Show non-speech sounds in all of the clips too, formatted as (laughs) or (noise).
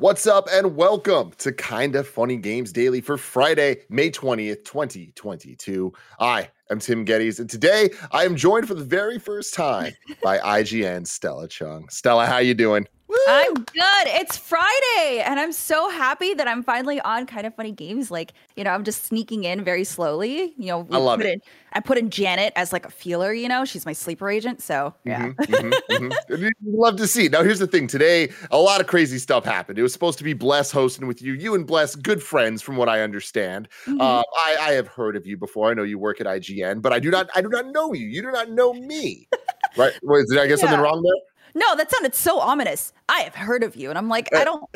What's up, and welcome to Kinda Funny Games Daily for Friday, May 20th, 2022. I am Tim Gettys, and today I am joined for the very first time (laughs) by IGN Stella Chung. Stella, how you doing? I'm good. It's Friday, and I'm so happy that I'm finally on Kinda Funny Games. Like, you know, I'm just sneaking in very slowly. You know, I love put it. In, I put in Janet as like a feeler. You know, she's my sleeper agent. So yeah. Mhm, mhm, mhm. Love to see. Now, here's the thing. Today, a lot of crazy stuff happened. It was supposed to be Bless hosting with you. You and Bless, good friends, from what I understand. Uh, I, I have heard of you before. I know you work at IGN, but I do not. I do not know you. You do not know me. (laughs) right? Wait, did I get something wrong there? No, that sounded so ominous. I have heard of you, and I'm like, I don't. (laughs)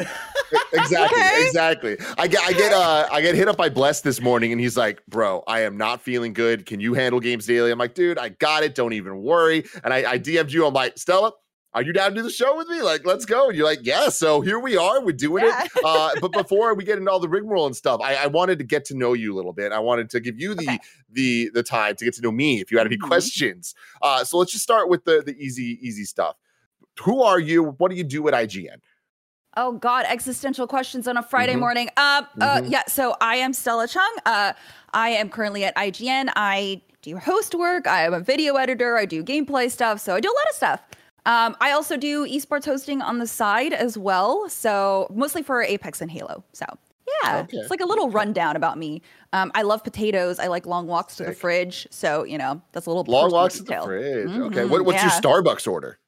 exactly (laughs) Okay. exactly i get i get uh i get hit up by bless this morning and he's like bro i am not feeling good can you handle games daily i'm like dude i got it don't even worry and i, I dm'd you i'm like stella are you down to do the show with me like let's go and you're like yeah so here we are we're doing Yeah. it uh but before we get into all the rigmarole and stuff i, I wanted to get to know you a little bit i wanted to give you the Okay. the the time to get to know me if you had any Mhm. questions uh so let's just start with the the easy easy stuff who are you what do you do at ign Oh God, existential questions on a Friday Mhm. morning. Uh, uh, Mhm. yeah. So I am Stella Chung. Uh, I am currently at IGN. I do host work. I am a video editor. I do gameplay stuff. So I do a lot of stuff. Um, I also do esports hosting on the side as well. So mostly for Apex and Halo. So yeah, Okay. it's like a little rundown about me. Um, I love potatoes. I like long walks to the fridge. So you know that's a little Long walks to the detail. fridge. Okay. Mhm, What, what's yeah. your Starbucks order?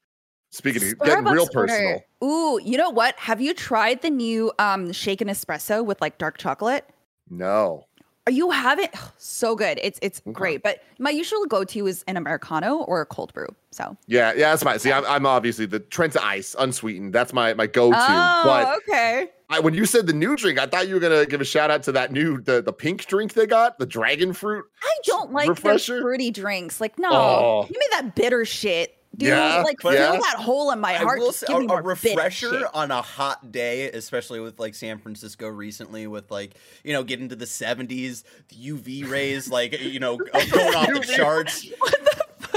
Speaking of getting real Starbucks order. personal. Ooh, you know what? Have you tried the new um shaken espresso with like dark chocolate? No. Are you haven't? So good. It's it's Okay. great. But my usual go to is an americano or a cold brew. So Yeah, yeah, that's my See, I'm, I'm obviously the Trent Ice, unsweetened. That's my my go-to. oh, but okay. I, when you said the new drink, I thought you were gonna give a shout out to that new the the pink drink they got, the dragon fruit. I don't like refresher? the fruity drinks. Like no, Oh. give me that bitter shit, dude. Yeah, like but- fill yeah. that hole in my I heart. will say give a, me a more bitter refresher shit. on a hot day, especially with like San Francisco recently, with like you know getting to the seventies, the UV rays like you know going off (laughs) the UV charts. (laughs)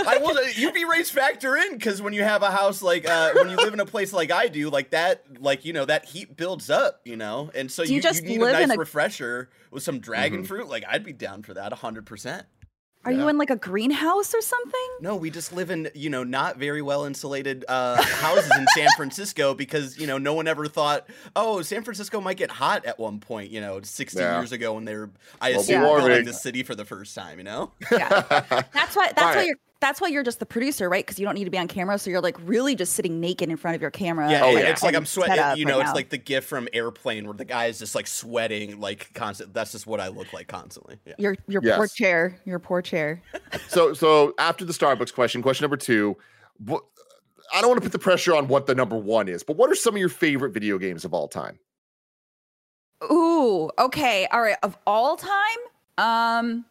I will UV rays factor in because when you have a house like uh, when you live in a place like I do, like that, like you know that heat builds up, you know, and so you you, just need a live in nice a- refresher with some dragon Mhm. fruit. Like I'd be down for that, hundred percent. Are you in like a greenhouse or something? No, we just live in, you know, not very well insulated uh, houses in San Francisco (laughs) because, you know, no one ever thought, oh, San Francisco might get hot at one point, you know, 60 Yeah. years ago when they were, I Global assume, warming. building the city for the first time, you know? Yeah. (laughs) That's why. That's why you're. That's why you're just the producer, right? Because you don't need to be on camera, so you're like really just sitting naked in front of your camera. Yeah, Oh, it- yeah. it's like I'm sweating, you know, right it's now. like the gif from Airplane where the guy is just like sweating, like constant. That's just what I look like constantly. Yeah. your your poor chair. Your poor chair. (laughs) so so after the Starbucks question, question number two, what I don't want to put the pressure on what the number one is, but what are some of your favorite video games of all time? Ooh, okay. All right. Of all time, um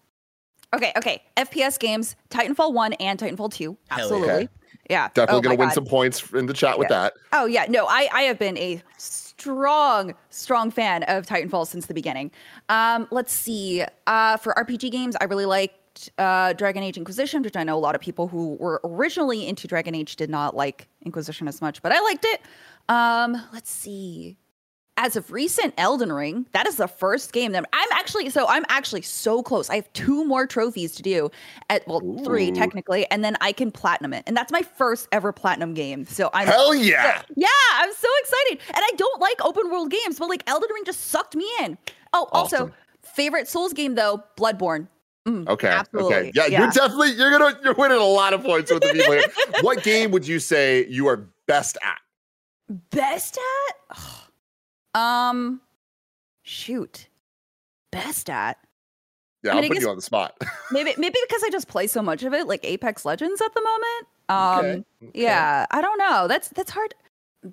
Okay, okay. FPS games, Titanfall 1 and Titanfall 2. Hell yeah. Absolutely. Yeah. Definitely Oh gonna win God. some points in the chat with Yeah. that. Oh yeah, no, I I have been a strong strong fan of Titanfall since the beginning. Um, let's see. Uh, for RPG games, I really liked uh, Dragon Age Inquisition, which I know a lot of people who were originally into Dragon Age did not like Inquisition as much, but I liked it. Um, let's see. As of recent, Elden Ring. That is the first game that I'm actually. So I'm actually so close. I have two more trophies to do. At well, three technically, and then I can platinum it. And that's my first ever platinum game. So I'm Hell yeah! yeah, I'm so excited. And I don't like open world games, but like Elden Ring just sucked me in. Oh, also, favorite Souls game though, Bloodborne. Mm, Okay. absolutely. Okay. Yeah, you're definitely you're gonna you're winning a lot of points with the people here. (laughs) what game would you say you are best at? Best at? Um, shoot. Best at? Yeah, I mean, I'll I put you on the spot. (laughs) maybe maybe because I just play so much of it, like Apex Legends at the moment. Um, Okay, okay. yeah, I don't know. That's that's hard.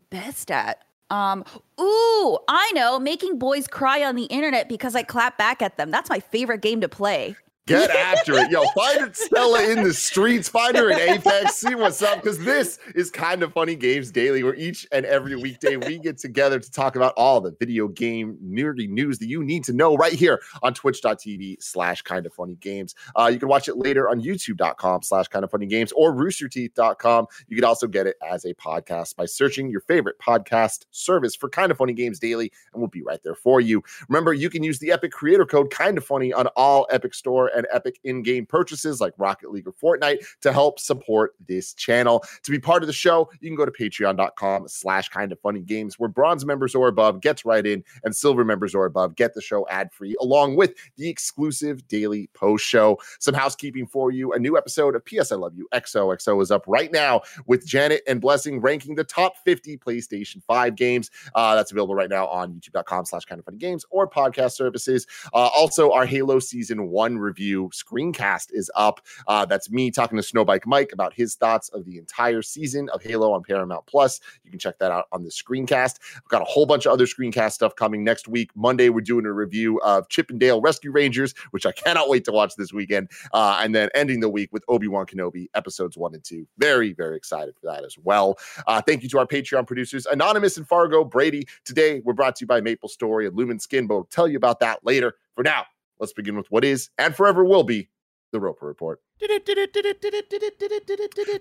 Best at. Um, ooh, I know, making boys cry on the internet because I clap back at them. That's my favorite game to play. Get (laughs) after it. Yo, find Stella in the streets. Find her in Apex. See what's up. Because this is kind of funny games daily, where each and every weekday we get together to talk about all the video game nerdy news that you need to know right here on twitch.tv slash kind of funny games. Uh, you can watch it later on youtube.com slash kind of funny games or roosterteeth.com. You can also get it as a podcast by searching your favorite podcast service for kind of funny games daily, and we'll be right there for you. Remember, you can use the Epic creator code kind of funny on all Epic Store and Epic in game purchases like Rocket League or Fortnite to help support this channel. To be part of the show, you can go to patreon.com slash kind of funny games, where bronze members or above gets right in, and silver members or above get the show ad free, along with the exclusive daily post show. Some housekeeping for you. A new episode of PS I Love You XOXO is up right now with Janet and Blessing ranking the top 50 PlayStation 5 games. Uh, that's available right now on youtube.com slash kind of funny games or podcast services. Uh, also, our Halo Season 1 review screencast is up. Uh, that's me talking to Snowbike Mike about his thoughts of the entire season of Halo on Paramount Plus. You can check that out on the screencast. I've got a whole bunch of other screencast stuff coming next week. Monday, we're doing a review of Chip 'n Dale Rescue Rangers, which I cannot wait to watch this weekend. Uh, and then ending the week with Obi Wan Kenobi episodes one and two. Very, very excited for that as well. Uh, thank you to our Patreon producers, Anonymous and Fargo Brady. Today, we're brought to you by Maple Story and Lumen Skin, but we'll tell you about that later. For now, let's begin with what is and forever will be the Roper Report. It's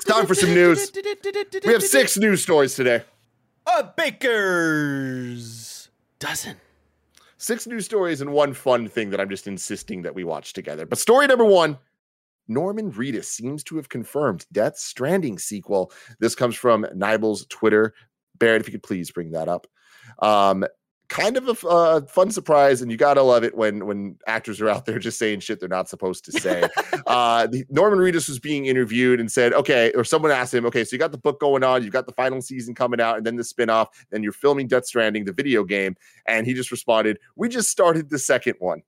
time for some news. We have six news stories today. A baker's dozen. Six news stories and one fun thing that I'm just insisting that we watch together. But story number one Norman Reedus seems to have confirmed Death Stranding sequel. This comes from Nibel's Twitter. Barrett, if you could please bring that up. Um, kind of a uh, fun surprise, and you gotta love it when when actors are out there just saying shit they're not supposed to say. (laughs) uh, the, Norman Reedus was being interviewed and said, "Okay," or someone asked him, "Okay, so you got the book going on, you've got the final season coming out, and then the spinoff, then you're filming Death Stranding, the video game," and he just responded, "We just started the second one."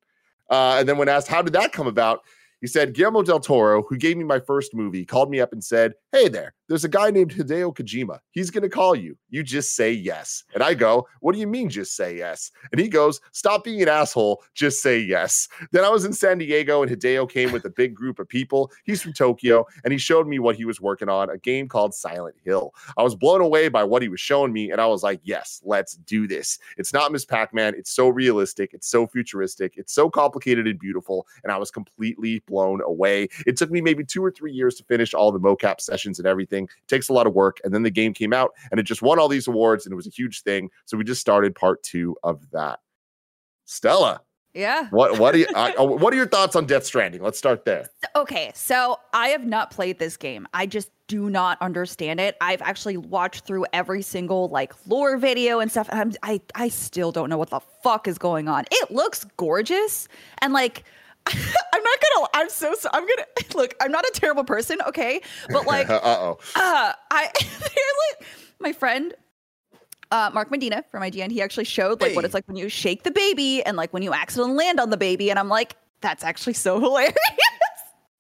Uh, and then when asked, "How did that come about?" He said, Guillermo del Toro, who gave me my first movie, called me up and said, Hey there, there's a guy named Hideo Kojima. He's going to call you. You just say yes. And I go, What do you mean, just say yes? And he goes, Stop being an asshole. Just say yes. Then I was in San Diego and Hideo came with a big group of people. He's from Tokyo and he showed me what he was working on a game called Silent Hill. I was blown away by what he was showing me. And I was like, Yes, let's do this. It's not Miss Pac Man. It's so realistic. It's so futuristic. It's so complicated and beautiful. And I was completely away. It took me maybe two or three years to finish all the mocap sessions and everything. It takes a lot of work. And then the game came out and it just won all these awards and it was a huge thing. So we just started part two of that. Stella, Yeah. what what are you, (laughs) uh, what are your thoughts on Death Stranding? Let's start there. Okay, so I have not played this game. I just do not understand it. I've actually watched through every single like lore video and stuff, and I'm, I I still don't know what the fuck is going on. It looks gorgeous, and like (laughs) I'm not gonna. I'm so. so I'm gonna (laughs) look. I'm not a terrible person, okay, but like (laughs) uh oh. uh, I they're like my friend uh, Mark Medina from IGN. He actually showed like what it's like when you shake the baby and like when you accidentally land on the baby, and I'm like, that's actually so hilarious.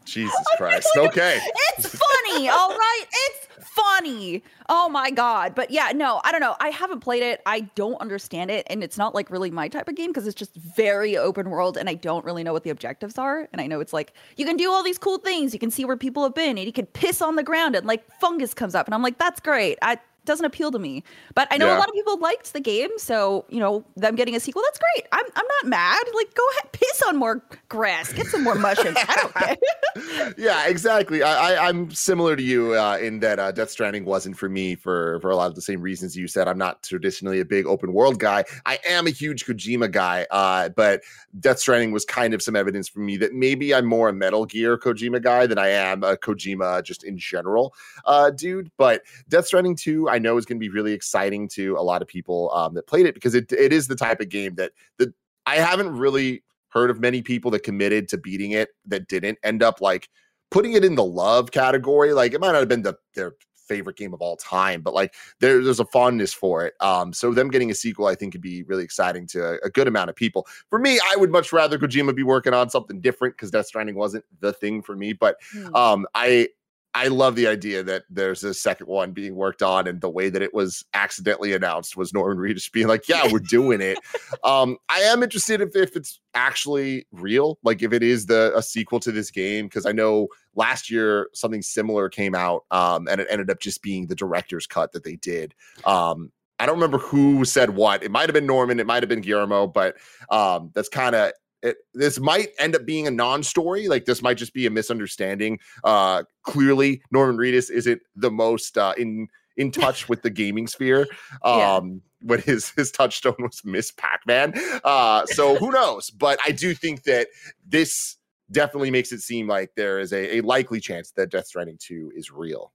Jesus Christ. Okay. it's funny, all right. It's funny. Oh my god. But yeah, no, I don't know. I haven't played it. I don't understand it, and it's not like really my type of game because it's just very open world, and I don't really know what the objectives are. And I know it's like you can do all these cool things. You can see where people have been, and you can piss on the ground, and like fungus comes up, and I'm like, that's great. I doesn't appeal to me. But I know Yeah. a lot of people liked the game, so you know them getting a sequel. That's great. I'm I'm not mad. Like, go ahead, piss on more grass, get some more mushrooms. I don't care. (laughs) yeah, exactly. I, I, I'm similar to you uh, in that uh, Death Stranding wasn't for me for for a lot of the same reasons you said. I'm not traditionally a big open world guy. I am a huge Kojima guy, uh, but Death Stranding was kind of some evidence for me that maybe I'm more a Metal Gear Kojima guy than I am a Kojima just in general, uh, dude. But Death Stranding 2, I know is going to be really exciting to a lot of people um, that played it because it it is the type of game that that I haven't really heard of many people that committed to beating it that didn't end up like putting it in the love category. Like it might not have been the their favorite game of all time, but like there, there's a fondness for it. Um, so them getting a sequel, I think, could be really exciting to a, a good amount of people. For me, I would much rather Kojima be working on something different because Death Stranding wasn't the thing for me. But Hmm. um, I I love the idea that there's a second one being worked on, and the way that it was accidentally announced was Norman Reedus (laughs) being like, "Yeah, we're doing it." (laughs) um, I am interested if if it's actually real, like if it is the a sequel to this game, because I know last year something similar came out, um, and it ended up just being the director's cut that they did. Um, I don't remember who said what. It might have been Norman, it might have been Guillermo, but um, that's kind of it, this might end up being a non-story. Like this might just be a misunderstanding. Uh, clearly, Norman Reedus isn't the most uh, in in touch with the gaming sphere. (laughs) Yeah. Um, when his his touchstone was Miss Pac-Man. Uh, so (laughs) who knows? But I do think that this definitely makes it seem like there is a, a likely chance that Death Stranding 2 is real.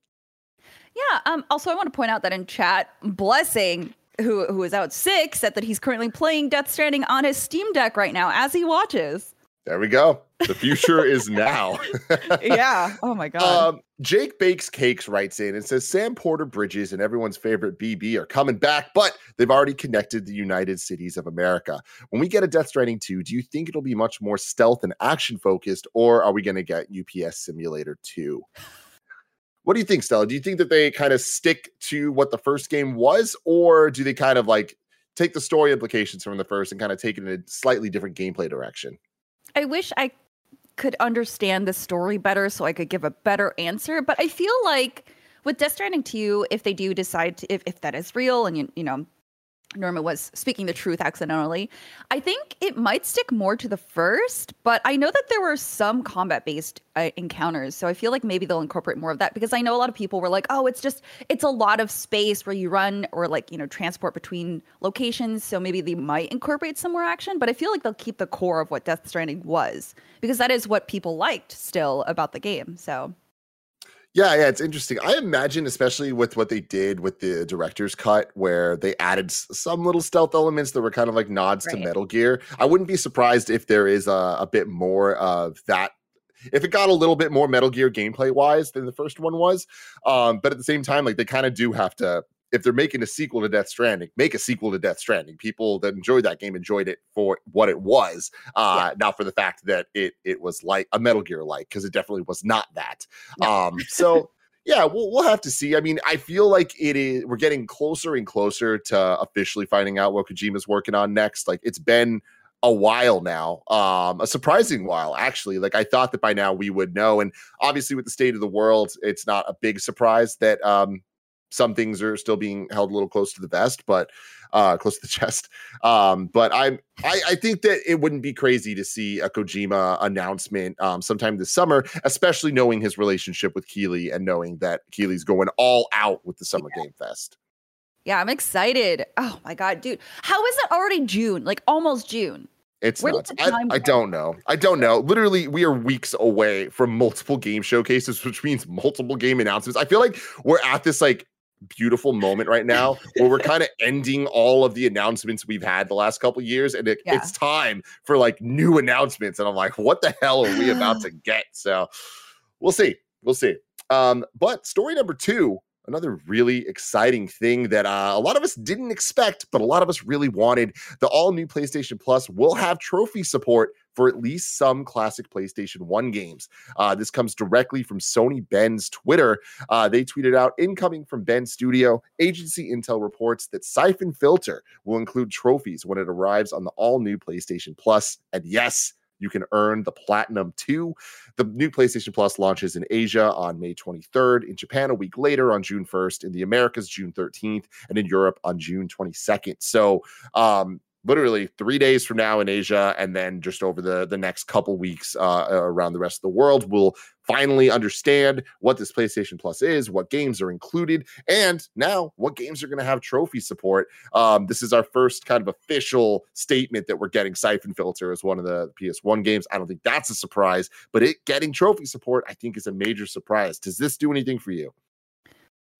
Yeah. Um, also, I want to point out that in chat, Blessing, who who is out sick, said that he's currently playing Death Stranding on his Steam Deck right now as he watches. There we go. The future is now. (laughs) yeah. Oh my god. Um, Jake Bakes Cakes writes in and says Sam Porter Bridges and everyone's favorite BB are coming back, but they've already connected the United Cities of America. When we get a Death Stranding 2, do you think it'll be much more stealth and action focused, or are we going to get UPS Simulator 2? What do you think, Stella? Do you think that they kind of stick to what the first game was, or do they kind of like take the story implications from the first and kind of take it in a slightly different gameplay direction? I wish I could understand the story better so I could give a better answer. But I feel like with Death Stranding 2, if they do decide to, if, if that is real and you, you know, Norma was speaking the truth accidentally, I think it might stick more to the first. But I know that there were some combat based uh, encounters. So I feel like maybe they'll incorporate more of that because I know a lot of people were like, oh, it's just, it's a lot of space where you run or like, you know, transport between locations. So maybe they might incorporate some more action. But I feel like they'll keep the core of what Death Stranding was because that is what people liked still about the game. So Yeah, yeah, it's interesting. I imagine, especially with what they did with the director's cut, where they added some little stealth elements that were kind of like nods to Metal Gear. I wouldn't be surprised if there is a, a bit more of that. If it got a little bit more Metal Gear gameplay wise than the first one was, um, but at the same time, like they kind of do have to. If they're making a sequel to Death Stranding, make a sequel to Death Stranding. People that enjoyed that game enjoyed it for what it was, uh, not for the fact that it it was like a Metal Gear like, because it definitely was not that. Um, so (laughs) yeah, we'll we'll have to see. I mean, I feel like it is we're getting closer and closer to officially finding out what Kojima's working on next. Like it's been a while now, um, a surprising while actually. Like I thought that by now we would know, and obviously with the state of the world, it's not a big surprise that um, some things are still being held a little close to the vest, but uh, close to the (laughs) chest. Um, but I'm I, I think that it wouldn't be crazy to see a Kojima announcement um, sometime this summer, especially knowing his relationship with Keighley and knowing that Keighley's going all out with the Summer Game Fest. yeah, I'm excited. Oh my God, dude. How is it already June? Like almost June. It's Where nuts. I, I don't know. I don't know. Literally, we are weeks away from multiple game showcases, (laughs) which means multiple game announcements. I feel like we're at this like beautiful moment right now where we're kind of ending all of the announcements we've had the last couple years, and it, Yeah. it's time for like new announcements. And I'm like, what the hell are we about to (sighs) get? So we'll see. We'll see. Um, but story number two, another really exciting thing that uh, a lot of us didn't expect, but a lot of us really wanted. The all new PlayStation Plus will have trophy support for at least some classic PlayStation 1 games. Uh, this comes directly from Sony Bend's Twitter. Uh, they tweeted out incoming from Bend Studio. Agency Intel reports that Siphon Filter will include trophies when it arrives on the all new PlayStation Plus. And yes, you can earn the Platinum too. The new PlayStation Plus launches in Asia on May 23rd, in Japan a week later on June 1st, in the Americas June 13th, and in Europe on June 22nd. So, um, literally three days from now in Asia, and then just over the the next couple weeks uh, around the rest of the world, we'll finally understand what this PlayStation Plus is, what games are included, and now what games are going to have trophy support. Um, this is our first kind of official statement that we're getting Siphon Filter as one of the PS1 games. I don't think that's a surprise, but it getting trophy support, I think, is a major surprise. Does this do anything for you?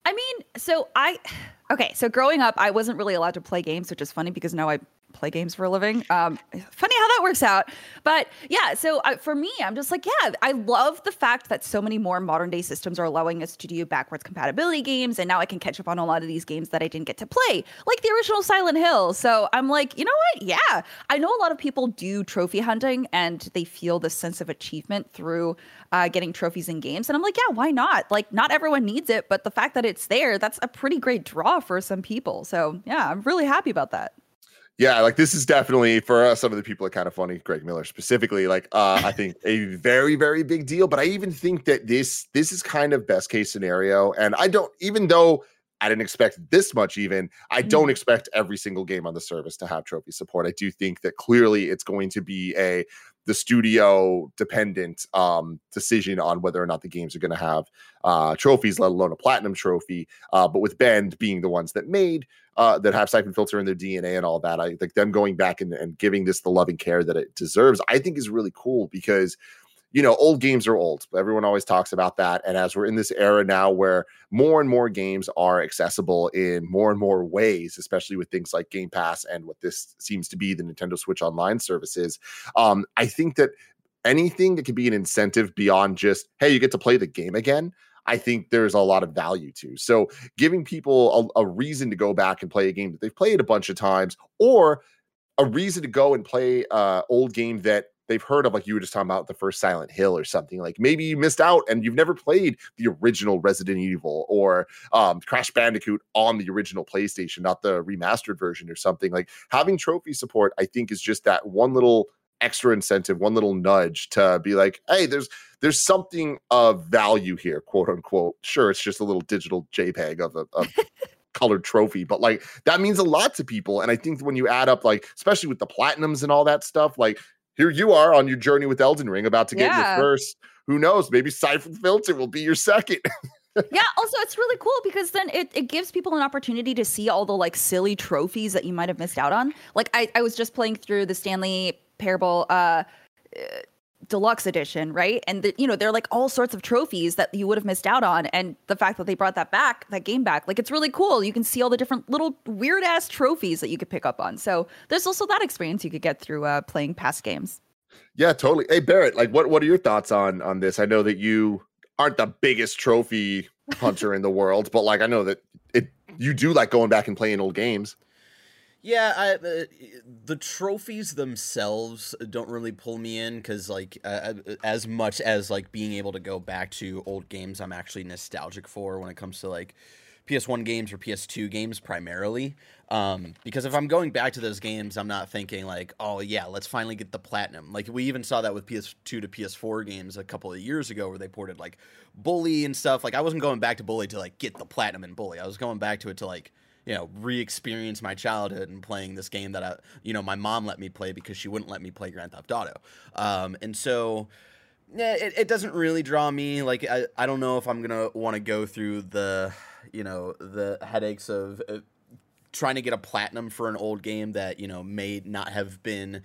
I mean, so I (sighs) okay, so growing up I wasn't really allowed to play games, which is funny because now I play games for a living. Um, funny how that works out. But yeah, so uh, for me, I'm just like, yeah, I love the fact that so many more modern day systems are allowing us to do backwards compatibility games. And now I can catch up on a lot of these games that I didn't get to play, like the original Silent Hill. So I'm like, you know what? Yeah, I know a lot of people do trophy hunting and they feel this sense of achievement through uh, getting trophies in games. And I'm like, yeah, why not? Like, not everyone needs it, but the fact that it's there, that's a pretty great draw for some people. So yeah, I'm really happy about that. Yeah, like this is definitely for uh, some of the people are kind of funny. Greg Miller specifically, like uh, I think a very very big deal. But I even think that this this is kind of best case scenario. And I don't even though I didn't expect this much. Even I don't Mm. expect every single game on the service to have trophy support. I do think that clearly it's going to be a the studio dependent um, decision on whether or not the games are going to have uh, trophies, let alone a platinum trophy. Uh, but with Bend being the ones that made uh, that have Siphon Filter in their DNA and all that, I think them going back and, and giving this the loving care that it deserves, I think is really cool because you know, old games are old. Everyone always talks about that. And as we're in this era now where more and more games are accessible in more and more ways, especially with things like Game Pass and what this seems to be the Nintendo Switch Online services, um, I think that anything that could be an incentive beyond just, hey, you get to play the game again. I think there's a lot of value to. So giving people a, a reason to go back and play a game that they've played a bunch of times, or a reason to go and play uh old game that they've heard of, like you were just talking about the first Silent Hill or something. Like maybe you missed out and you've never played the original Resident Evil or um, Crash Bandicoot on the original PlayStation, not the remastered version or something. Like having trophy support, I think, is just that one little extra incentive, one little nudge to be like, hey, there's there's something of value here, quote unquote. Sure, it's just a little digital JPEG of a of (laughs) colored trophy, but like that means a lot to people. And I think when you add up, like, especially with the platinums and all that stuff, like here you are on your journey with Elden Ring, about to get Yeah. your first. Who knows? Maybe Siphon Filter will be your second. (laughs) yeah also it's really cool because then it, it gives people an opportunity to see all the like silly trophies that you might have missed out on like i, I was just playing through the stanley parable uh, uh deluxe edition right and the, you know they're like all sorts of trophies that you would have missed out on and the fact that they brought that back that game back like it's really cool you can see all the different little weird ass trophies that you could pick up on so there's also that experience you could get through uh playing past games Yeah, totally. Hey Barrett, like what what are your thoughts on on this? I know that you aren't the biggest trophy (laughs) hunter in the world, but like I know that it you do like going back and playing old games. Yeah, I, uh, the trophies themselves don't really pull me in because, like, uh, uh, as much as like being able to go back to old games, I'm actually nostalgic for when it comes to like PS1 games or PS2 games primarily. Um, because if I'm going back to those games, I'm not thinking like, oh yeah, let's finally get the platinum. Like we even saw that with PS2 to PS4 games a couple of years ago, where they ported like Bully and stuff. Like I wasn't going back to Bully to like get the platinum in Bully. I was going back to it to like you know re-experience my childhood and playing this game that I, you know my mom let me play because she wouldn't let me play Grand Theft Auto. Um, and so yeah, it, it doesn't really draw me. Like I, I don't know if I'm gonna want to go through the you know the headaches of uh, trying to get a platinum for an old game that you know may not have been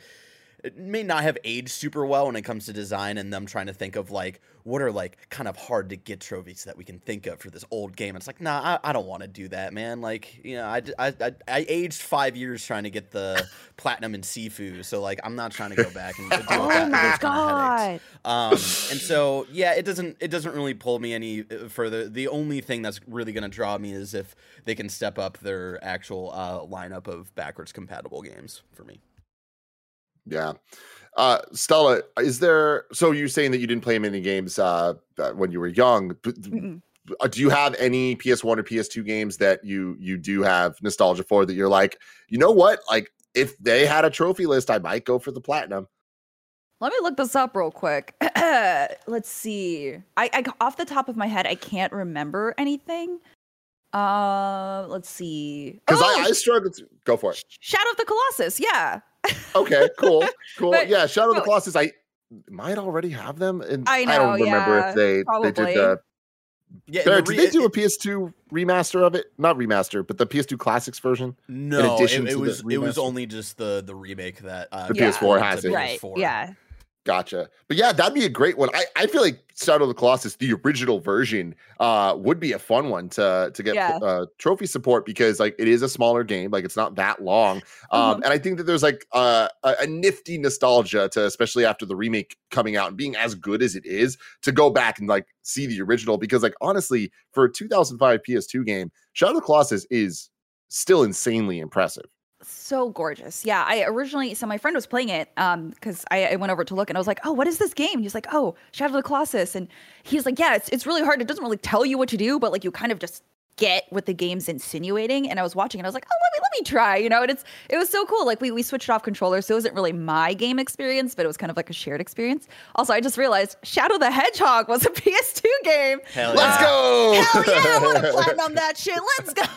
it may not have aged super well when it comes to design and them trying to think of like what are like kind of hard to get trophies that we can think of for this old game it's like nah i, I don't want to do that man like you know I, I, I, I aged five years trying to get the (laughs) platinum in sifu so like i'm not trying to go back and (laughs) deal with oh that, my god Um, and so yeah, it doesn't it doesn't really pull me any uh, further. The only thing that's really going to draw me is if they can step up their actual uh, lineup of backwards compatible games for me. Yeah. Uh Stella, is there so you're saying that you didn't play many games uh uh, when you were young. Mm-mm. uh, Do you have any PS1 or PS2 games that you you do have nostalgia for that you're like, you know what? Like if they had a trophy list, I might go for the platinum. Let me look this up real quick. (clears throat) Let's see. I, I off the top of my head, I can't remember anything. Uh, let's see. Because Oh, I, I struggled to go for it. Shadow of the Colossus. Yeah, Okay, cool, cool. But- yeah, Shadow of the but- Colossus. I might already have them, and I I don't remember yeah, if they they did the. Yeah, Barrett, the did they do a PS2 remaster of it? Not remaster, but the PS2 Classics version. no? addition it, it the was it was only just the the remake that uh, The came PS4 has it. right. PS4. Yeah. Gotcha. But yeah, that'd be a great one. I, I feel like Shadow of the Colossus, the original version, uh, would be a fun one to to get Yeah. uh, trophy support because like it is a smaller game, like it's not that long, um, Mhm. and I think that there's like uh, a, a nifty nostalgia to, especially after the remake coming out and being as good as it is, to go back and like see the original because like honestly, for a 2005 PS2 game, Shadow of the Colossus is still insanely impressive. So gorgeous. Yeah, I originally so my friend was playing it um because I, I went over to look and I was like, oh, what is this game? He's like, oh, Shadow of the Colossus, and he's like, yeah, it's it's really hard. It doesn't really tell you what to do, but like you kind of just get what the game's insinuating. And I was watching and I was like, oh, let me let me try, you know. And it's it was so cool. Like we we switched off controllers, so it wasn't really my game experience, but it was kind of like a shared experience. Also, I just realized Shadow the Hedgehog was a (laughs) PS2 game. Hell Let's yeah. go! Hell yeah, I want to (laughs) platinum that shit. Let's go. (laughs)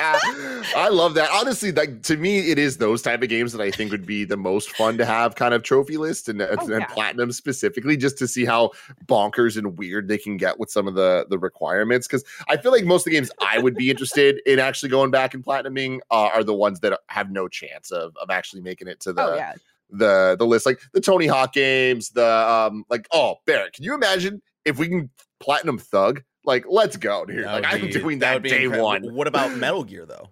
I love that. Honestly, like to me, it is those type of games that I think would be the most fun to have kind of trophy list and, and Oh, yeah. platinum specifically, just to see how bonkers and weird they can get with some of the the requirements. Because I feel like most of the games I would be interested in actually going back and platinuming uh, are the ones that have no chance of of actually making it to the oh yeah. the the list, like the Tony Hawk games, the um, like oh Barrett, can you imagine if we can platinum Thug? Like, let's go, dude. That Like, would I'm be- doing that, would be day incredible. one. What about Metal Gear though?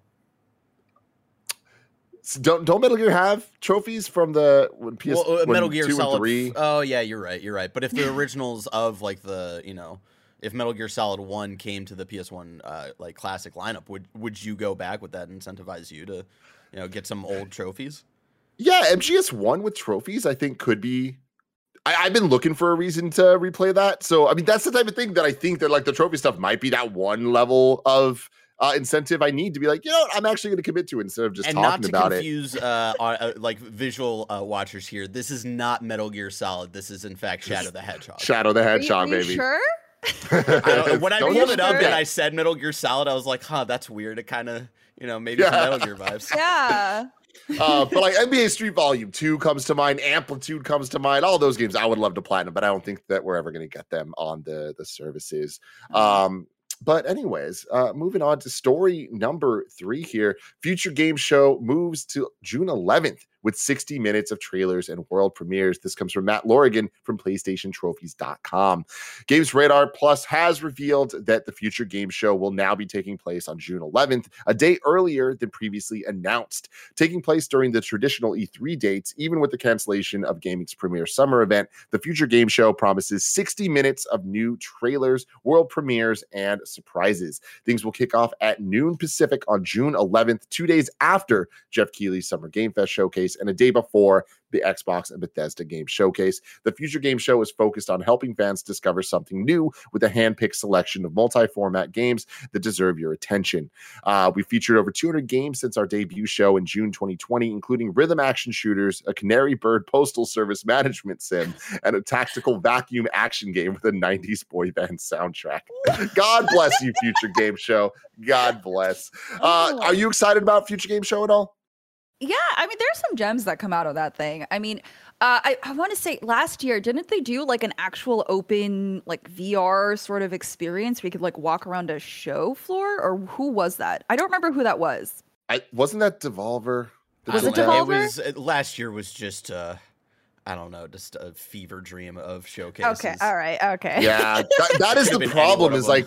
S- Don't don't Metal Gear have trophies from the when PS well, uh, when Metal Gear two and Solid. three? Oh yeah, you're right. You're right. But if the originals of like the you know, if Metal Gear Solid One came to the PS1 uh, like classic lineup, would would you go back? Would that incentivize you to, you know, get some old trophies? Yeah, MGS one with trophies, I think could be. I, I've been looking for a reason to replay that. So I mean, that's the type of thing that I think that like the trophy stuff might be that one level of uh, incentive I need to be like, you know, what, I'm actually going to commit to it instead of just and talking not to about it. confuse uh, uh, uh, like visual uh, watchers here, this is not Metal Gear Solid. This is in fact Shadow the Hedgehog. Shadow the Are you, Hedgehog, are you baby. sure? I when I pulled it up sure? and I said Metal Gear Solid, I was like, huh, that's weird. It kind of, you know, maybe Yeah. some Metal Gear vibes. (laughs) Yeah. uh, but like NBA Street Volume 2 comes to mind, Amplitude comes to mind, all those games I would love to platinum, but I don't think that we're ever going to get them on the the services. Um, but anyways, uh, moving on to story number three here. Future Game Show moves to June 11th with 60 minutes of trailers and world premieres. This comes from Matt Lorigan from PlayStationTrophies.com. Games Radar Plus has revealed that the Future Game Show will now be taking place on June 11th, a day earlier than previously announced. Taking place during the traditional E3 dates, even with the cancellation of gaming's premier summer event, the Future Game Show promises 60 minutes of new trailers, world premieres, and surprises. Things will kick off at noon Pacific on June 11th, two days after Geoff Keighley's Summer Game Fest showcase and a day before the Xbox and Bethesda Game Showcase. The Future Game Show is focused on helping fans discover something new with a hand-picked selection of multi-format games that deserve your attention. Uh, we featured over 200 games since our debut show in June 2020, including rhythm action shooters, a Canary Bird postal service (laughs) management sim, and a tactical vacuum action game with a 90s boy band soundtrack. God bless you, Future Game Show. God bless. Uh, Oh. are you excited about Future Game Show at all? Yeah, I mean, there's some gems that come out of that thing. I mean, uh, I, I want to say last year, didn't they do like an actual open, like VR sort of experience? We could like walk around a show floor, or who was that? I don't remember who that was. I wasn't that Devolver. that Was did it? Devolver? It was uh, last year was just uh, I don't know, just a fever dream of showcases. Okay, all right, okay. Yeah, (laughs) that, that is the problem. Is like,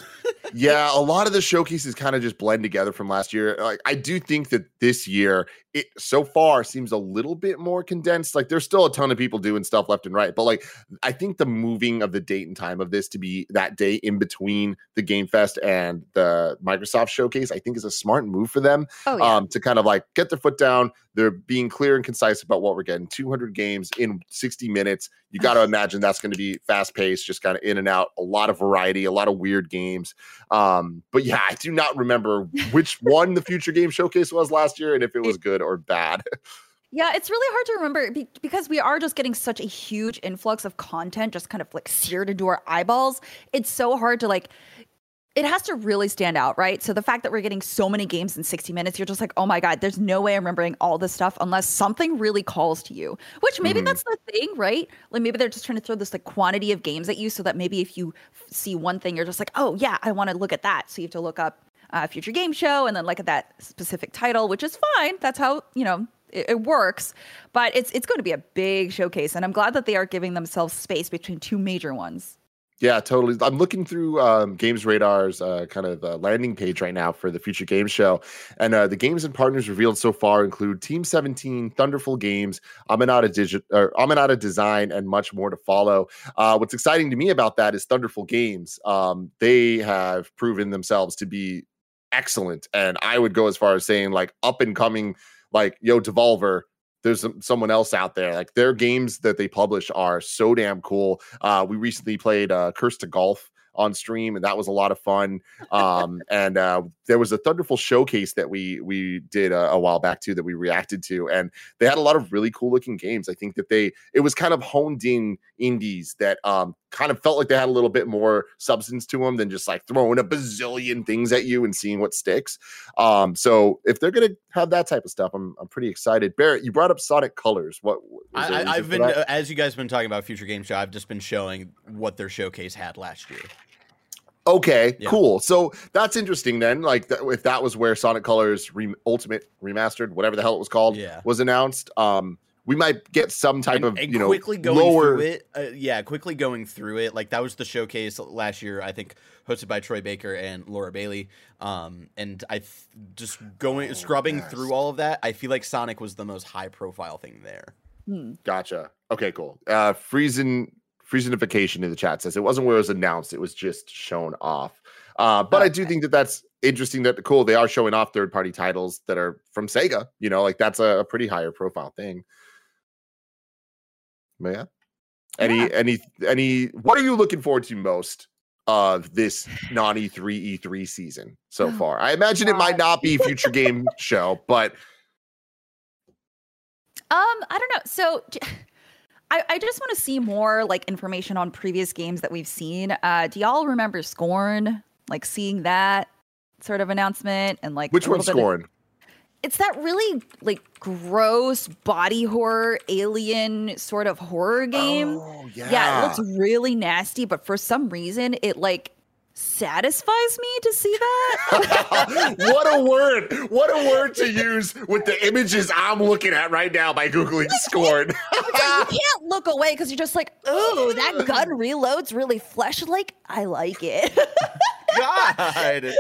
yeah, a lot of the showcases kind of just blend together from last year. Like, I do think that this year, it so far seems a little bit more condensed. Like, there's still a ton of people doing stuff left and right, but like, I think the moving of the date and time of this to be that day in between the Game Fest and the Microsoft showcase, I think is a smart move for them Oh yeah. um, to kind of like get their foot down. They're being clear and concise about what we're getting. 200 games in 60 minutes. You got to imagine that's going to be fast paced, just kind of in and out. A lot of variety, a lot of weird games. Um, but yeah, I do not remember which (laughs) one the Future Game Showcase was last year and if it was good or bad. (laughs) Yeah, it's really hard to remember because we are just getting such a huge influx of content just kind of like seared into our eyeballs. It's so hard to like it has to really stand out, right? So the fact that we're getting so many games in 60 minutes, you're just like, "Oh my god, there's no way I'm remembering all this stuff unless something really calls to you." Which maybe Mhm. that's the thing, right? Like maybe they're just trying to throw this like quantity of games at you so that maybe if you see one thing, you're just like, "Oh yeah, I want to look at that." So you have to look up uh, future game show and then like at that specific title, which is fine. That's how you know it, it works, but it's it's going to be a big showcase, and I'm glad that they are giving themselves space between two major ones. Yeah, totally. I'm looking through um, Games Radar's uh, kind of uh, landing page right now for the Future game Show, and uh, the games and partners revealed so far include Team 17, Thunderful Games, Amanita Digit, or Amanita Design, and much more to follow. Uh, what's exciting to me about that is Thunderful Games. Um, they have proven themselves to be excellent, and I would go as far as saying like up and coming, like Yo Devolver there's some, someone else out there. Like their games that they publish are so damn cool. Uh, we recently played uh, Cursed to Golf on stream, and that was a lot of fun. Um, (laughs) and uh, there was a Thunderful showcase that we we did a, a, while back too that we reacted to, and they had a lot of really cool looking games. I think that they it was kind of honed in indies that um, kind of felt like they had a little bit more substance to them than just like throwing a bazillion things at you and seeing what sticks. Um, so if they're gonna have that type of stuff, I'm I'm pretty excited. Barrett, you brought up Sonic Colors. What I, have been uh, as you guys have been talking about Future Game Show, I've just been showing what their showcase had last year. Okay, yeah. cool. So that's interesting then. Like th- if that was where Sonic Colors re- Ultimate Remastered, whatever the hell it was called, yeah. was announced. Um, we might get some type and, of and you know quickly going lower... through it. Uh, yeah, quickly going through it. Like that was the showcase last year. I think hosted by Troy Baker and Laura Bailey. Um, and I th- just going oh, scrubbing yes. through all of that. I feel like Sonic was the most high profile thing there. Hmm. Gotcha. Okay, cool. Uh, Friesen Friesenification in the chat says it wasn't where it was announced; it was just shown off. Uh, but I do think that that's interesting. That cool they are showing off third party titles that are from Sega. You know, like that's a, a pretty higher profile thing. Yeah. Any yeah. any any what are you looking forward to most of this non E3 E3 season so oh, far? I imagine God. it might not be (laughs) future game show, but um I don't know. So (laughs) I, I just want to see more like information on previous games that we've seen. Uh, do y'all remember Scorn? Like seeing that sort of announcement and like which one's Scorn? Of, it's that really like gross body horror alien sort of horror game. Oh, yeah. yeah, it looks really nasty, but for some reason it like satisfies me to see that. (laughs) what a word. What a word to use with the images I'm looking at right now by Googling Scorn. you (laughs) can't look away because you're just like, oh, that gun reloads really flesh like. I like it. (laughs) God.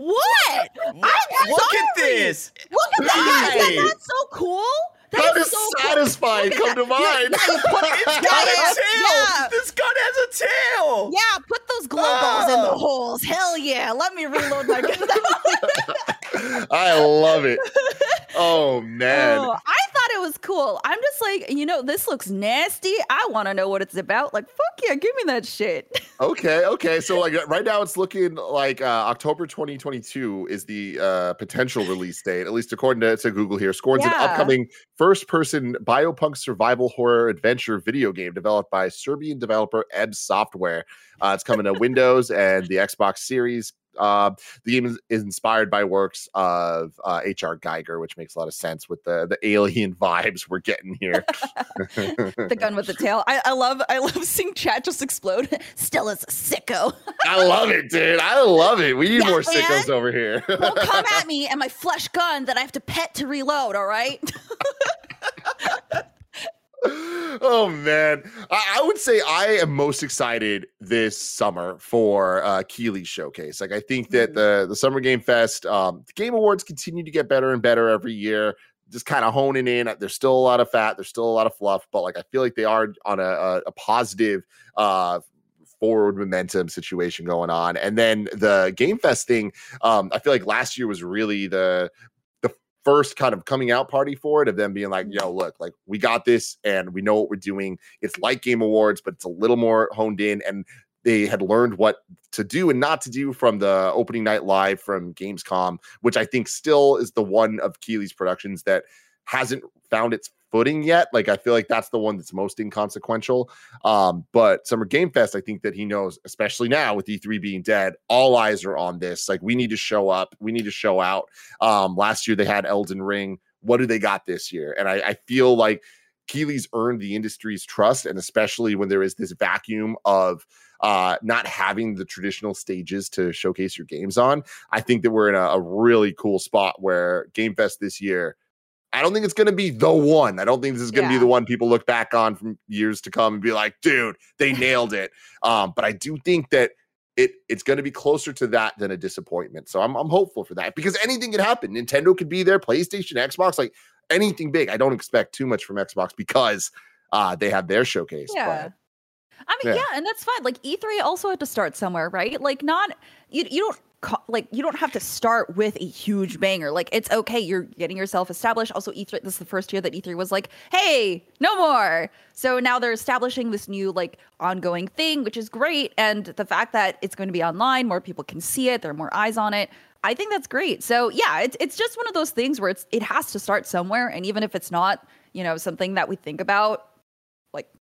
What? I'm Look at this. Look at that. Is that not so cool? That, that is, is so satisfying. Cool. Come to mind. Yeah, yeah, put, (laughs) it's got a tail. Yeah. This gun has a tail. Yeah, put those glow oh. balls in the oh. holes. Hell yeah. Let me reload my gun. (laughs) (laughs) I love it. Oh man. Oh, I thought it was cool. I'm just like, you know, this looks nasty. I want to know what it's about. Like, fuck yeah, give me that shit. (laughs) okay, okay. So like right now it's looking like uh, October 2022 is the uh, potential release date, at least according to, to Google here. Scorn's yeah. an upcoming first-person biopunk survival horror adventure video game developed by Serbian developer Ebb Software. Uh, it's coming to Windows and the Xbox Series, uh, the game is, is, inspired by works of uh, H.R. Giger, which makes a lot of sense with the the alien (laughs) vibes we're getting here. (laughs) the gun with the tail. I, I love I love seeing chat just explode. (laughs) Stella's a sicko. I love it, dude. I love it. We need yeah, more sickos man. over here. Don't come at me and my flesh gun that I have to pet to reload. All right oh man I, I, would say i am most excited this summer for uh showcase like i think that mm. the the summer game fest um the game awards continue to get better and better every year just kind of honing in there's still a lot of fat there's still a lot of fluff but like i feel like they are on a, a, a positive uh forward momentum situation going on. And then the Game Fest thing, um, I feel like last year was really the first kind of coming out party for it of them being like, mm-hmm. yo, look, like we got this and we know what we're doing. It's like Game Awards, but it's a little more honed in. And they had learned what to do and not to do from the opening night live from Gamescom, which I think still is the one of Keighley's productions that hasn't found its footing yet. Like I feel like that's the one that's most inconsequential. Um, but Summer Game Fest, I think that he knows, especially now with E3 being dead, all eyes are on this. Like we need to show up, we need to show out. Um, last year they had Elden Ring. What do they got this year? And I, I feel like Keighley's earned the industry's trust, and especially when there is this vacuum of uh, not having the traditional stages to showcase your games on. I think that we're in a, a really cool spot where Game Fest this year I don't think it's going to be the one. I don't think this is going to Yeah. be the one people look back on from years to come and be like, dude, they nailed it. Um, but I do think that it it's going to be closer to that than a disappointment. So I'm I'm hopeful for that because anything could happen. Nintendo could be there, PlayStation, Xbox, like anything big. I don't expect too much from Xbox because uh they have their showcase. Yeah. but- I mean, Yeah. yeah. and that's fine. Like E3 also had to start somewhere, right? Like not you you don't like you don't have to start with a huge banger. Like it's okay, you're getting yourself established. Also E3 this is the first year that E3 was like, "Hey, no more." So now they're establishing this new like ongoing thing, which is great, and the fact that it's going to be online, more people can see it, there are more eyes on it. I think that's great. So, yeah, it's it's just one of those things where it's it has to start somewhere and even if it's not, you know, something that we think about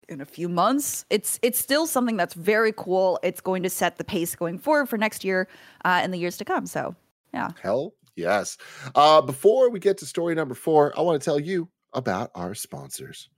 in a few months it's it's still something that's very cool it's going to set the pace going forward for next year uh, and the years to come so yeah Hell yes. Uh, before we get to story number four, I want to tell you about our sponsors.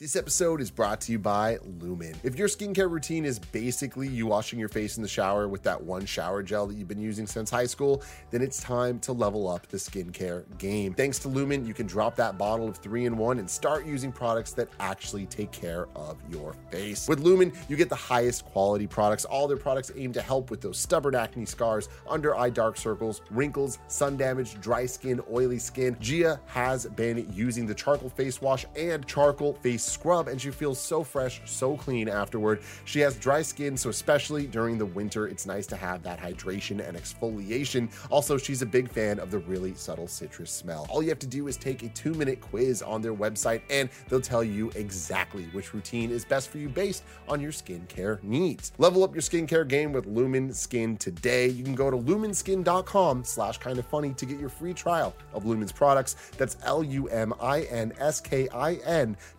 This episode is brought to you by Lumin. If your skincare routine is basically you washing your face in the shower with that one shower gel that you've been using since high school, then it's time to level up the skincare game. Thanks to Lumin, you can drop that bottle of three in one and start using products that actually take care of your face. With Lumin, you get the highest quality products. All their products aim to help with those stubborn acne scars, under eye dark circles, wrinkles, sun damage, dry skin, oily skin. Gia has been using the charcoal face wash and charcoal face scrub, and she feels so fresh, so clean afterward. She has dry skin, so especially during the winter, it's nice to have that hydration and exfoliation. Also, she's a big fan of the really subtle citrus smell. All you have to do is take a two minute quiz on their website, and they'll tell you exactly which routine is best for you based on your skincare needs. Level up your skincare game with Lumin Skin today. You can go to luminskin.com slash kind of funny to get your free trial of Lumin's products. That's L-U-M-I-N-S-K-I-N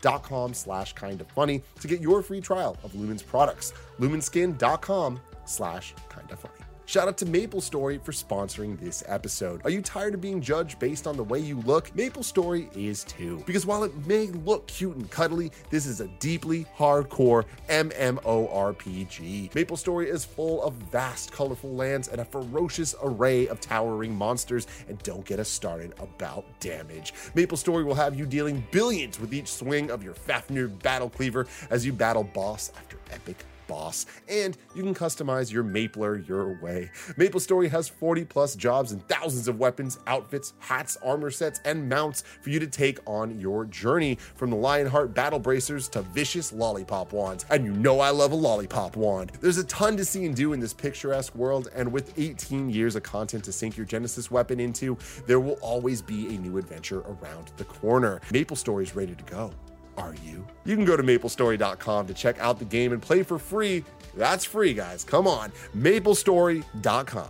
dot com slash kind of funny to get your free trial of Lumin's products. Luminskin.com slash kind of funny. Shout out to Maple Story for sponsoring this episode. Are you tired of being judged based on the way you look? Maple Story is too. Because while it may look cute and cuddly, this is a deeply hardcore MMORPG. Maple Story is full of vast, colorful lands and a ferocious array of towering monsters. And don't get us started about damage. Maple Story will have you dealing billions with each swing of your Fafnir Battle Cleaver as you battle boss after epic boss, and you can customize your Mapler your way. Maple Story has 40 plus jobs and thousands of weapons, outfits, hats, armor sets, and mounts for you to take on your journey from the Lionheart battle bracers to vicious lollipop wands. And you know I love a lollipop wand. There's a ton to see and do in this picturesque world, and with 18 years of content to sink your Genesis weapon into, there will always be a new adventure around the corner. Maple Story's ready to go. Are you? You can go to maplestory.com to check out the game and play for free. That's free, guys. Come on. Maplestory.com.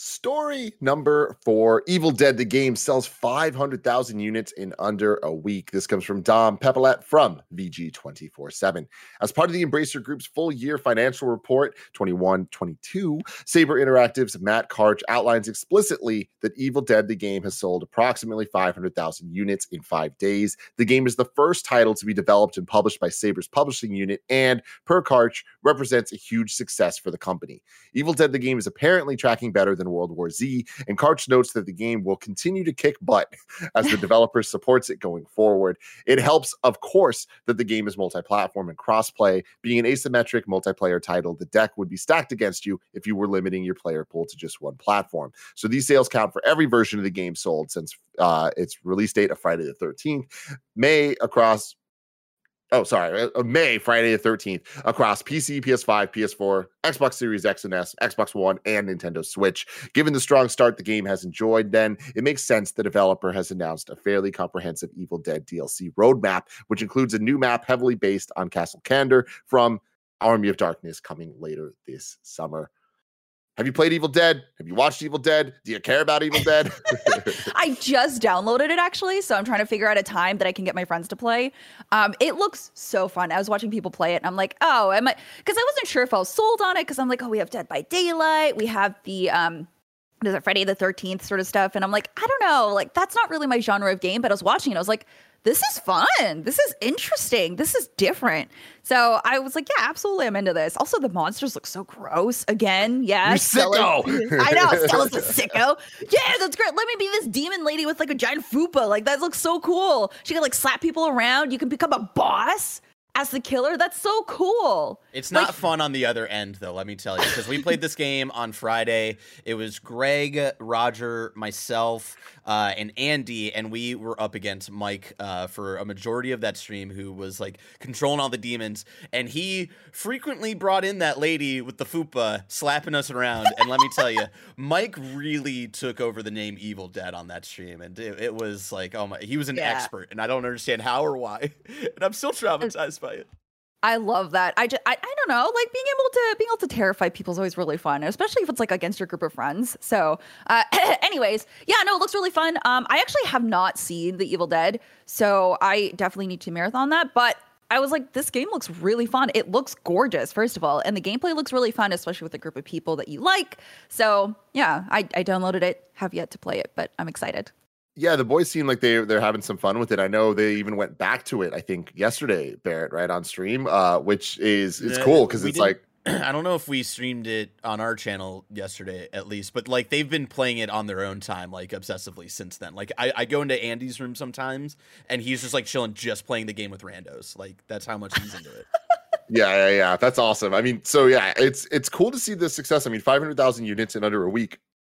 Story number four Evil Dead, the game, sells 500,000 units in under a week. This comes from Dom Peppiatt from VG 24 7. As part of the Embracer Group's full year financial report 21 22, Saber Interactive's Matt Karch outlines explicitly that Evil Dead, the game, has sold approximately 500,000 units in five days. The game is the first title to be developed and published by Saber's publishing unit, and per Karch, represents a huge success for the company. Evil Dead, the game, is apparently tracking better than World War Z, and Karch notes that the game will continue to kick butt (laughs) as the (laughs) developer supports it going forward. It helps, of course, that the game is multi platform and cross-play. Being an asymmetric multiplayer title, the deck would be stacked against you if you were limiting your player pool to just one platform. So these sales count for every version of the game sold since uh, its release date of Friday the 13th, May across oh sorry uh, uh, may friday the 13th across pc ps5 ps4 xbox series x and s xbox one and nintendo switch. Given the strong start the game has enjoyed then it makes sense the developer has announced a fairly comprehensive evil dead dlc roadmap which includes a new map heavily based on castle Kandar from army of darkness coming later this summer have you played evil dead? Have you watched evil dead? Do you care about evil dead? (laughs) I just downloaded it actually so i'm trying to figure out a time that i can get my friends to play. Um, it looks so fun. I was watching people play it and i'm like oh am i because i wasn't sure if i was sold on it because i'm like oh we have dead by daylight we have the um what is it friday the 13th sort of stuff and i'm like i don't know like that's not really my genre of game but i was watching it i was like this is fun. This is interesting. This is different. So I was like, yeah, absolutely, I'm into this. Also, the monsters look so gross. Again, yeah, You sicko. (laughs) I know Stella's a sicko. Yeah, that's great. Let me be this demon lady with like a giant fupa. Like that looks so cool. She can like slap people around. You can become a boss as the killer. That's so cool. It's not Like- fun on the other end, though. Let me tell you, because we played this (laughs) game on Friday. It was Greg, Roger, myself, uh, and Andy, and we were up against Mike uh, for a majority of that stream, who was like controlling all the demons, and he frequently brought in that lady with the fupa slapping us around. And let me (laughs) tell you, Mike really took over the name Evil Dead on that stream, and it, it was like, oh my, he was an Yeah. expert, and I don't understand how or why, (laughs) and I'm still traumatized by it. I love that. I just, I, I don't know, like being able to being able to terrify people is always really fun, especially if it's like against your group of friends. So, uh, (laughs) anyways, yeah, no, it looks really fun. Um, I actually have not seen The Evil Dead, so I definitely need to marathon that. But I was like, this game looks really fun. It looks gorgeous, first of all, and the gameplay looks really fun, especially with a group of people that you like. So, yeah, I, I downloaded it, have yet to play it, but I'm excited. Yeah, the boys seem like they they're having some fun with it. I know they even went back to it. I think yesterday, Barrett, right on stream, uh, which is it's Yeah, cool because it's like (clears throat) I don't know if we streamed it on our channel yesterday, at least, but like they've been playing it on their own time, like obsessively since then. Like I, I go into Andy's room sometimes, and he's just like chilling, just playing the game with randos. Like that's how much he's into it. (laughs) Yeah, yeah, yeah. That's awesome. I mean, so yeah, it's it's cool to see the success. I mean, five hundred thousand units in under a week,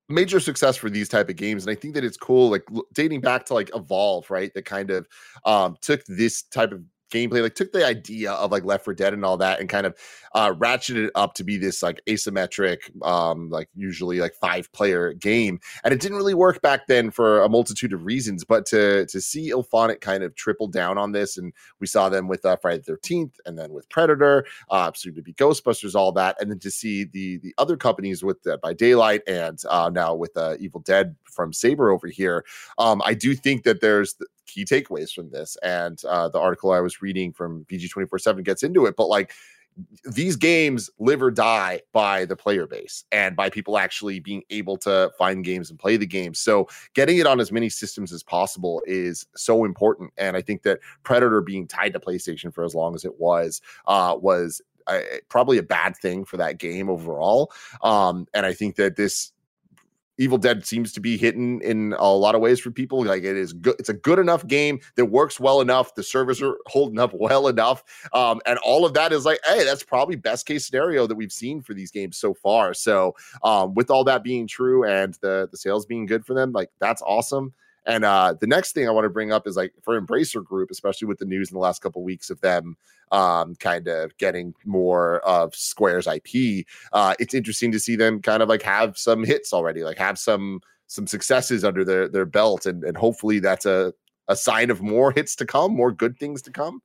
major success for these type of games, and I think that it's cool. Like dating back to like Evolve, right? That kind of um took this type of gameplay, like took the idea of like Left 4 Dead and all that, and kind of uh ratcheted it up to be this like asymmetric, um, like usually like five player game, and it didn't really work back then for a multitude of reasons. But to to see IllFonic kind of triple down on this, and we saw them with uh, Friday the 13th, and then with Predator, uh, soon to be Ghostbusters, all that, and then to see the the other companies with Dead by Daylight and uh, now with uh, Evil Dead from Saber over here, um, I do think that there's the key takeaways from this, and uh, the article I was reading from VG twenty four seven gets into it, but like these games live or die by the player base and by people actually being able to find games and play the games. So getting it on as many systems as possible is so important. And I think that Predator being tied to PlayStation for as long as it was uh, was uh, probably a bad thing for that game overall. Um, and I think that this Evil Dead seems to be hitting in a lot of ways for people. Like it is good. It's a good enough game that works well enough. The servers are holding up well enough. Um, and all of that is like, hey, that's probably best case scenario that we've seen for these games so far. So um, with all that being true and the the sales being good for them, like that's awesome. And uh, the next thing I want to bring up is like for Embracer Group, especially with the news in the last couple weeks of them um, kind of getting more of Square's IP. Uh, it's interesting to see them kind of like have some hits already, like have some some successes under their their belt, and and hopefully that's a a sign of more hits to come, more good things to come.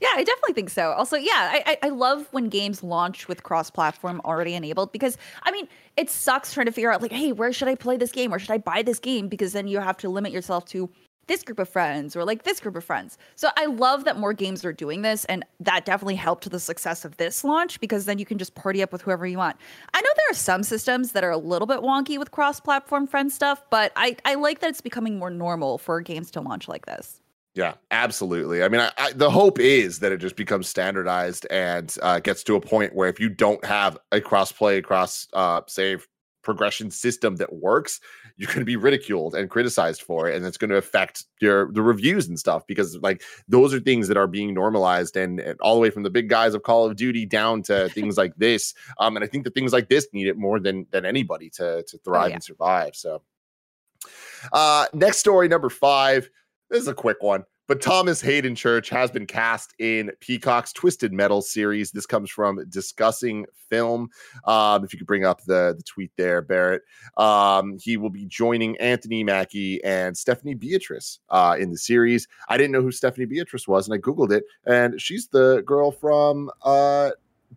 Yeah, I definitely think so. Also, yeah, I, I love when games launch with cross-platform already enabled because I mean it sucks trying to figure out like, hey, where should I play this game? Where should I buy this game? Because then you have to limit yourself to this group of friends or like this group of friends. So I love that more games are doing this, and that definitely helped the success of this launch because then you can just party up with whoever you want. I know there are some systems that are a little bit wonky with cross-platform friend stuff, but I I like that it's becoming more normal for games to launch like this. Yeah, absolutely. I mean, I, I, the hope is that it just becomes standardized and uh, gets to a point where if you don't have a cross play, cross uh, save progression system that works, you're going to be ridiculed and criticized for it, and it's going to affect your the reviews and stuff because like those are things that are being normalized and, and all the way from the big guys of Call of Duty down to things like (laughs) this. Um, and I think that things like this need it more than than anybody to to thrive yeah. and survive. So, uh, next story number five. This is a quick one, but Thomas Hayden Church has been cast in Peacock's Twisted Metal series. This comes from Discussing Film. Um, if you could bring up the, the tweet there, Barrett. Um, he will be joining Anthony Mackie and Stephanie Beatrice uh, in the series. I didn't know who Stephanie Beatrice was, and I Googled it, and she's the girl from uh,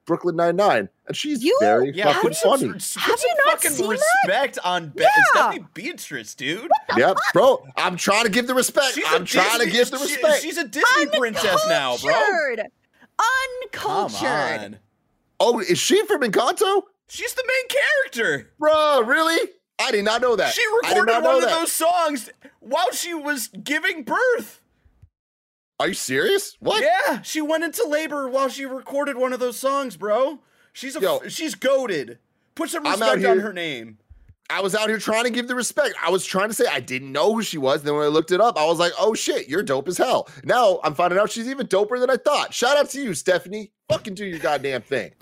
Brooklyn Nine-Nine, and she's You- very Yeah, fucking put funny. put Have you not fucking seen that? respect on Be- Yeah. Stephanie Beatrice, dude. yeah, bro, I'm trying to give the respect. She's a I'm trying to give the she- respect. she's a Disney princess now, bro. Uncultured. Uncultured. oh, is she from Encanto? She's the main character. Bro, really? I did not know that. She recorded one of that. those songs while she was giving birth. Are you serious? What? Yeah, she went into labor while she recorded one of those songs, bro. She's a Yo. she's goaded. Put some respect on her name. I was out here trying to give the respect. I was trying to say I didn't know who she was. Then when I looked it up, I was like, oh shit, you're dope as hell. Now I'm finding out she's even doper than I thought. Shout out to you, Stephanie. Fucking do your goddamn thing. (laughs)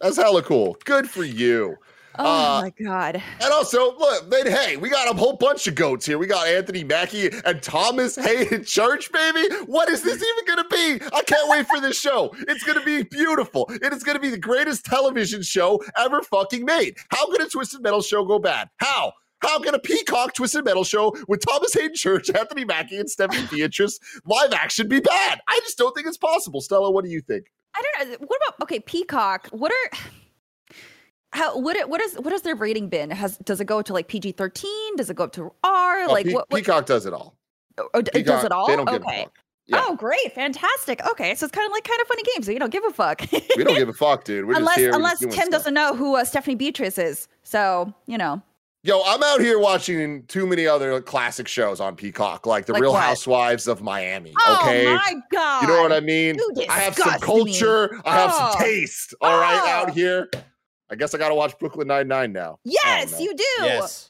That's hella cool. Good for you. Oh Uh, my god. And also, look, then hey, we got a whole bunch of goats here. We got Anthony Mackie and Thomas (laughs) Hayden Church, baby. What is this even gonna be? I can't wait for this show. It's gonna be beautiful. It is gonna be the greatest television show ever fucking made. How could a Twisted Metal show go bad? How? How can a Peacock Twisted Metal show with Thomas Hayden Church, (laughs) Anthony Mackie, and Stephanie (laughs) Beatrice live action be bad? I just don't think it's possible. Stella, what do you think? I don't know. What about okay, Peacock? What are how what it- what is what has their rating been? Has does it go to like PG thirteen? Does it go up to R? Oh, like Pe- what, what Peacock does it all. oh, it Peacock, does it all? They don't give a okay. fuck. Yeah. Oh, great, fantastic. Okay, so it's kind of like kind of funny games. So you don't give a fuck. We don't give a (laughs) fuck, dude. We're just unless here. unless Tim stuff. doesn't know who uh, Stephanie Beatrice is. So you know. Yo, I'm out here watching too many other classic shows on Peacock, like the Like Real what? Housewives of Miami. Oh okay. my god. You know what I mean? I have some disgust me. culture. I have Oh. some taste. All right, Oh. out here. I guess I got to watch Brooklyn Nine Nine now. Yes, you do. Yes.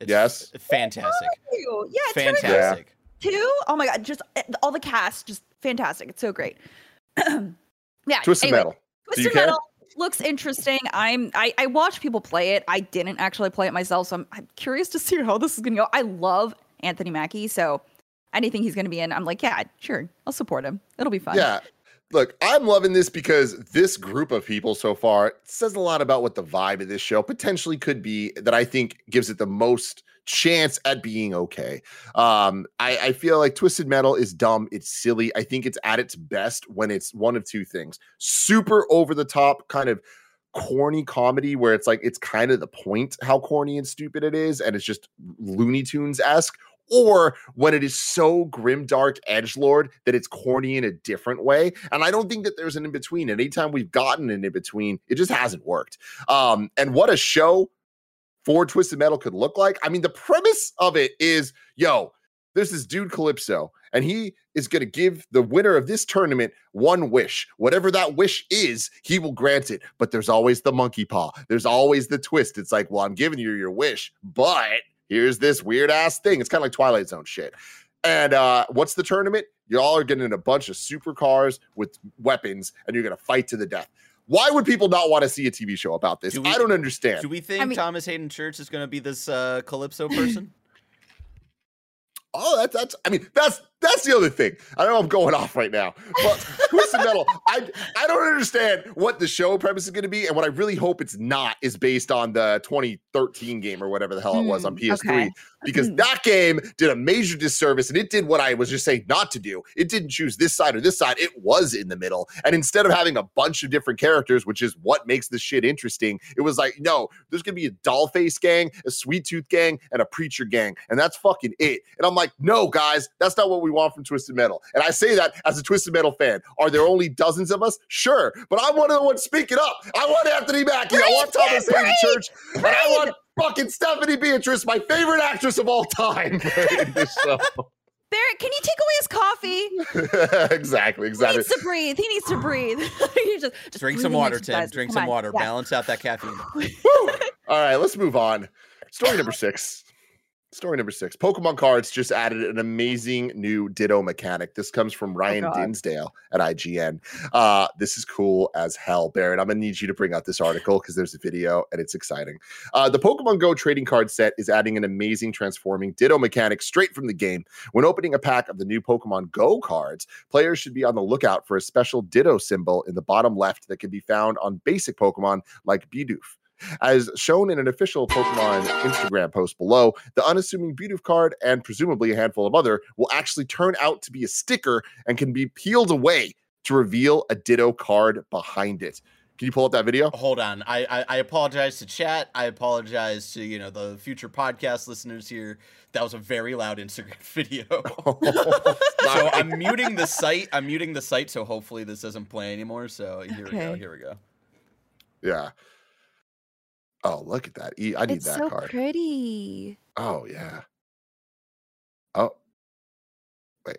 It's Yes. Fantastic. Yeah, it's very Fantastic. Two? Oh my god, just uh, all the cast, just fantastic. It's so great. (clears throat) yeah. Twisted anyway, Metal. Do you Twisted care? Metal looks interesting. I'm I, I watch people play it. I didn't actually play it myself, so I'm, I'm curious to (laughs) see how this is gonna go. I love Anthony Mackie, so anything he's gonna be in, I'm like, yeah, sure, I'll support him. It'll be fun. Yeah. Look, I'm loving this because this group of people so far says a lot about what the vibe of this show potentially could be that I think gives it the most chance at being okay. Um, I, I feel like Twisted Metal is dumb. It's silly. I think it's at its best when it's one of two things super over the top, kind of corny comedy where it's like it's kind of the point how corny and stupid it is, and it's just Looney Tunes esque, or when it is so grim, dark, edge lord that it's corny in a different way. And I don't think that there's an in between. And anytime we've gotten an in between, it just hasn't worked. Um, and what a show for Twisted Metal could look like. I mean, the premise of it is yo, there's this dude Calypso, and he is going to give the winner of this tournament one wish. Whatever that wish is, he will grant it. But there's always the monkey paw. There's always the twist. It's like, well, I'm giving you your wish, but here's this weird ass thing. It's kind of like Twilight Zone shit. And uh, what's the tournament? Y'all are getting in a bunch of supercars with weapons, and you're going to fight to the death. Why would people not want to see a TV show about this? Do we- I don't understand. Do we think mean- Thomas Hayden Church is going to be this uh, Calypso person? (clears throat) Oh, that's that's. I mean, that's that's the other thing. I know. I'm going off right now, but Twisted Metal. I I don't understand what the show premise is going to be, and what I really hope it's not is based on the 2013 game or whatever the hell it was on Hmm, PS3, okay. because Hmm. that game did a major disservice, and it did what I was just saying not to do. It didn't choose this side or this side. It was in the middle, and instead of having a bunch of different characters, which is what makes this shit interesting, it was like, no, there's gonna be a dollface gang, a sweet tooth gang, and a preacher gang, and that's fucking it. And I'm like, no, guys, that's not what we want from Twisted Metal. And I say that as a Twisted Metal fan. Are there only dozens of us? Sure, but I'm one of the ones speaking up. I want Anthony Mackie. I want Thomas man, Hayden breathe, Church, and I want fucking Stephanie Beatrice, my favorite actress of all time, in this show. Barrett, can you take away his coffee? exactly, (laughs) exactly. He exactly. needs to breathe. He needs to breathe. (laughs) He just, just Drink some water, Tim. exercises. Drink Come some on. water. Yeah. Balance out that caffeine. All right, let's move on. Story number six. Story number six. Pokemon cards just added an amazing new Ditto mechanic. This comes from Ryan God. Dinsdale at IGN. Uh, this is cool as hell, Barrett. I'm gonna need you to bring out this article because there's a video and it's exciting. Uh, the Pokemon Go trading card set is adding an amazing transforming Ditto mechanic straight from the game. When opening a pack of the new Pokemon Go cards, players should be on the lookout for a special Ditto symbol in the bottom left that can be found on basic Pokemon like Bidoof. As shown in an official Pokemon Instagram post below, the unassuming Bidoof card and presumably a handful of other will actually turn out to be a sticker and can be peeled away to reveal a Ditto card behind it. Can you pull up that video? Hold on. I, I I apologize to chat. I apologize to you know the future podcast listeners here. That was a very loud Instagram (laughs) video. (laughs) so I'm muting the site. I'm muting the site. So hopefully this doesn't play anymore. So here we go. Here we go. yeah. Oh, look at that. E- I need It's that so card. pretty. Oh, yeah. Oh. Wait.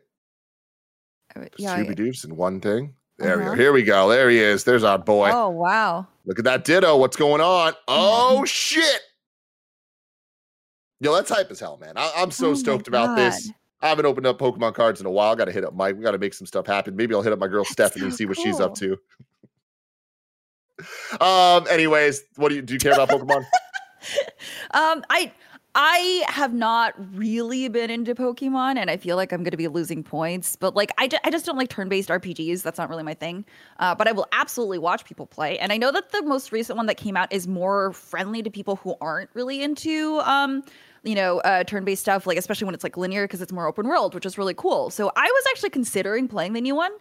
Yeah. Scooby Doo's in one thing. There we Uh-huh. go. Here we go. There he is. There's our boy. Oh wow. Look at that ditto. What's going on? Oh (laughs) shit. Yo, that's hype as hell, man. I- I'm so Oh stoked about this. I haven't opened up Pokemon cards in a while. Got to hit up Mike. We got to make some stuff happen. Maybe I'll hit up my girl Stephanie, so see what she's up to. Um. Anyways, what do you do? You care about Pokemon? (laughs) Um, I I have not really been into Pokemon, and I feel like I'm going to be losing points. But like, I, ju- I just don't like turn-based RPGs. That's not really my thing. Uh, but I will absolutely watch people play, and I know that the most recent one that came out is more friendly to people who aren't really into um, you know, uh, turn-based stuff. Like especially when it's like linear because it's more open world, which is really cool. So I was actually considering playing the new one,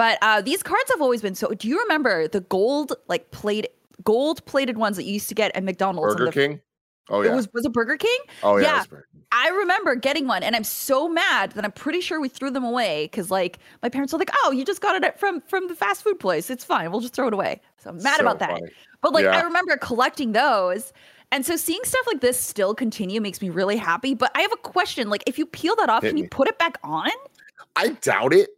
but uh, these cards have always been so. Do you remember the gold like plate? Gold plated ones that you used to get at McDonald's. on Burger the King. Oh yeah. it was was it Burger King? oh yeah. yeah. it was Burger King. I remember getting one, and I'm so mad that I'm pretty sure we threw them away because like my parents were like, "Oh, you just got it from from the fast food place. It's fine. We'll just throw it away." So I'm mad So about that. funny. But like Yeah. I remember collecting those. And so seeing stuff like this still continue makes me really happy. But I have a question. Like, if you peel that off, Hit can you put it back on? I doubt it.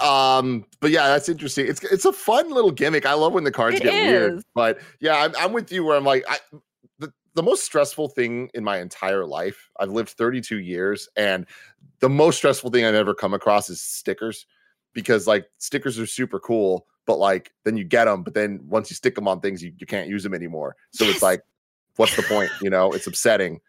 Um, but yeah, that's interesting. It's it's a fun little gimmick. I love when the cards It get weird. But yeah, I'm, I'm with you where I'm like, I, the the most stressful thing in my entire life. I've lived 32 years, and the most stressful thing I've ever come across is stickers, because like stickers are super cool, but like then you get them, but then once you stick them on things, you, you can't use them anymore. So Yes. it's like, what's the point? You know, it's upsetting.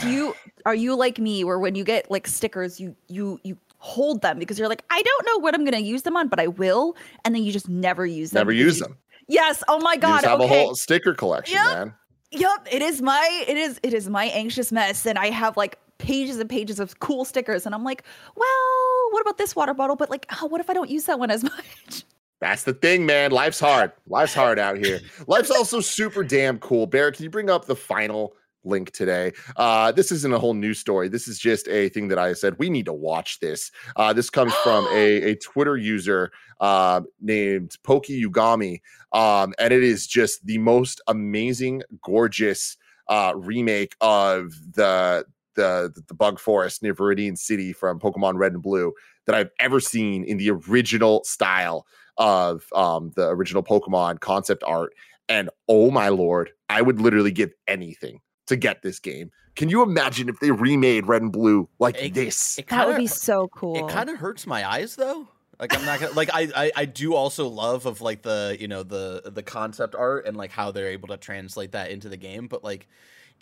Do you are you like me where when you get like stickers, you you you hold them because you're like, I don't know what I'm gonna use them on, but I will, and then you just never use them. Never use you- them. Yes. Oh my god. just have okay. a whole sticker collection, Yep. man. Yep, it is my it is it is my anxious mess and I have like pages and pages of cool stickers and I'm like, well, what about this water bottle? But like, oh, what if I don't use that one as (laughs) much? That's the thing, man. Life's hard. Life's hard out here. (laughs) Life's also super damn cool. Barrett, can you bring up the final link today? Uh, this isn't a whole news story. This is just a thing that I said we need to watch this. Uh, this comes from a, (gasps) a Twitter user uh, named Poki Ugami, um, and it is just the most amazing, gorgeous uh, remake of the the the bug forest near Viridian City from Pokemon Red and Blue that I've ever seen in the original style of um, the original Pokemon concept art. And oh my lord, I would literally give anything to get this game. Can you imagine if they remade Red and Blue like It- this? It That would be so cool. It kind of hurts my eyes though. Like I'm not gonna like I, I I do also love of like the you know the the concept art and like how they're able to translate that into the game, but like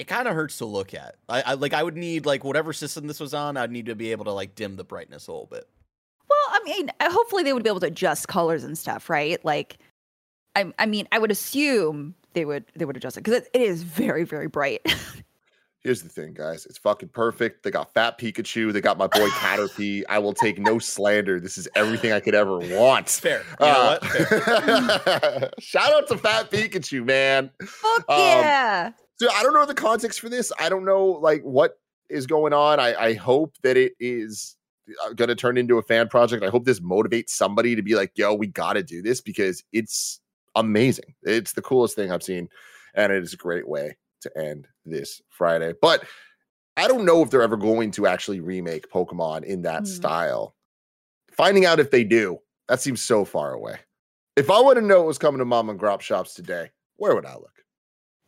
it kind of hurts to look at. I, I like I would need like whatever system this was on, I'd need to be able to like dim the brightness a little bit. Well, I mean, uh, hopefully they would be able to adjust colors and stuff, right? Like, I, I mean, I would assume they would they would adjust it because it, it is very very bright. (laughs) Here's the thing, guys. It's fucking perfect. They got Fat Pikachu. They got my boy (laughs) Caterpie. I will take no slander. This is everything I could ever want. Fair. You know Uh, what? Fair. (laughs) shout out to Fat Pikachu, man. Fuck Um, yeah! So I don't know the context for this. I don't know like what is going on. I, I hope that it is going to turn into a fan project. I hope this motivates somebody to be like, "Yo, we got to do this because it's amazing. It's the coolest thing I've seen, and it is a great way to end this Friday." But I don't know if they're ever going to actually remake Pokemon in that Hmm. style. Finding out if they do, that seems so far away. If I want to know what was coming to Mom and Grop shops today, where would I look?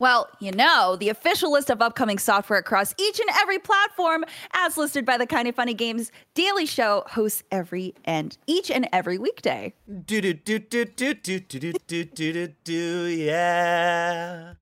Well, you know, the official list of upcoming software across each and every platform, as listed by the Kind of Funny Games Daily Show, hosts every and each and every weekday. do do do do do do do do do do do yeah.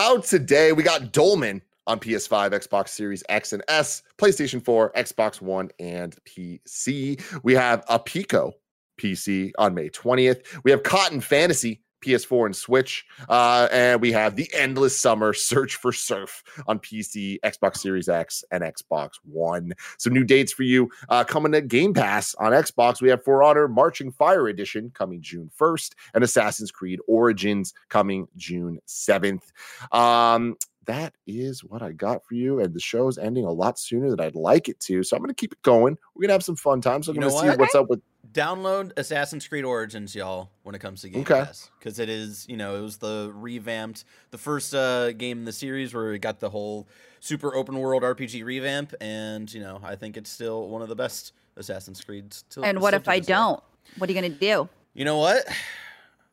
Out today, we got Dolmen on PS5, Xbox Series X and S, PlayStation 4, Xbox One, and PC. We have a Pico PC on May 20th. We have Cotton Fantasy. PS4 and Switch, uh, and we have the Endless Summer (laughs) Search for Surf on PC, Xbox Series X, and Xbox One. Some new dates for you uh, coming to Game Pass on Xbox. We have For Honor Marching Fire Edition coming June 1st, and Assassin's Creed Origins coming June 7th. Um, that is what I got for you. And the show is ending a lot sooner than I'd like it to. So I'm going to keep it going. We're going to have some fun times. So I'm going to see what? what's up with. Download Assassin's Creed Origins, y'all, when it comes to Game Okay. Pass, because it is, you know, it was the revamped, the first uh, game in the series where it got the whole super open world RPG revamp, and you know, I think it's still one of the best Assassin's Creed. Still, And what if to I don't? What are you gonna do? You know what?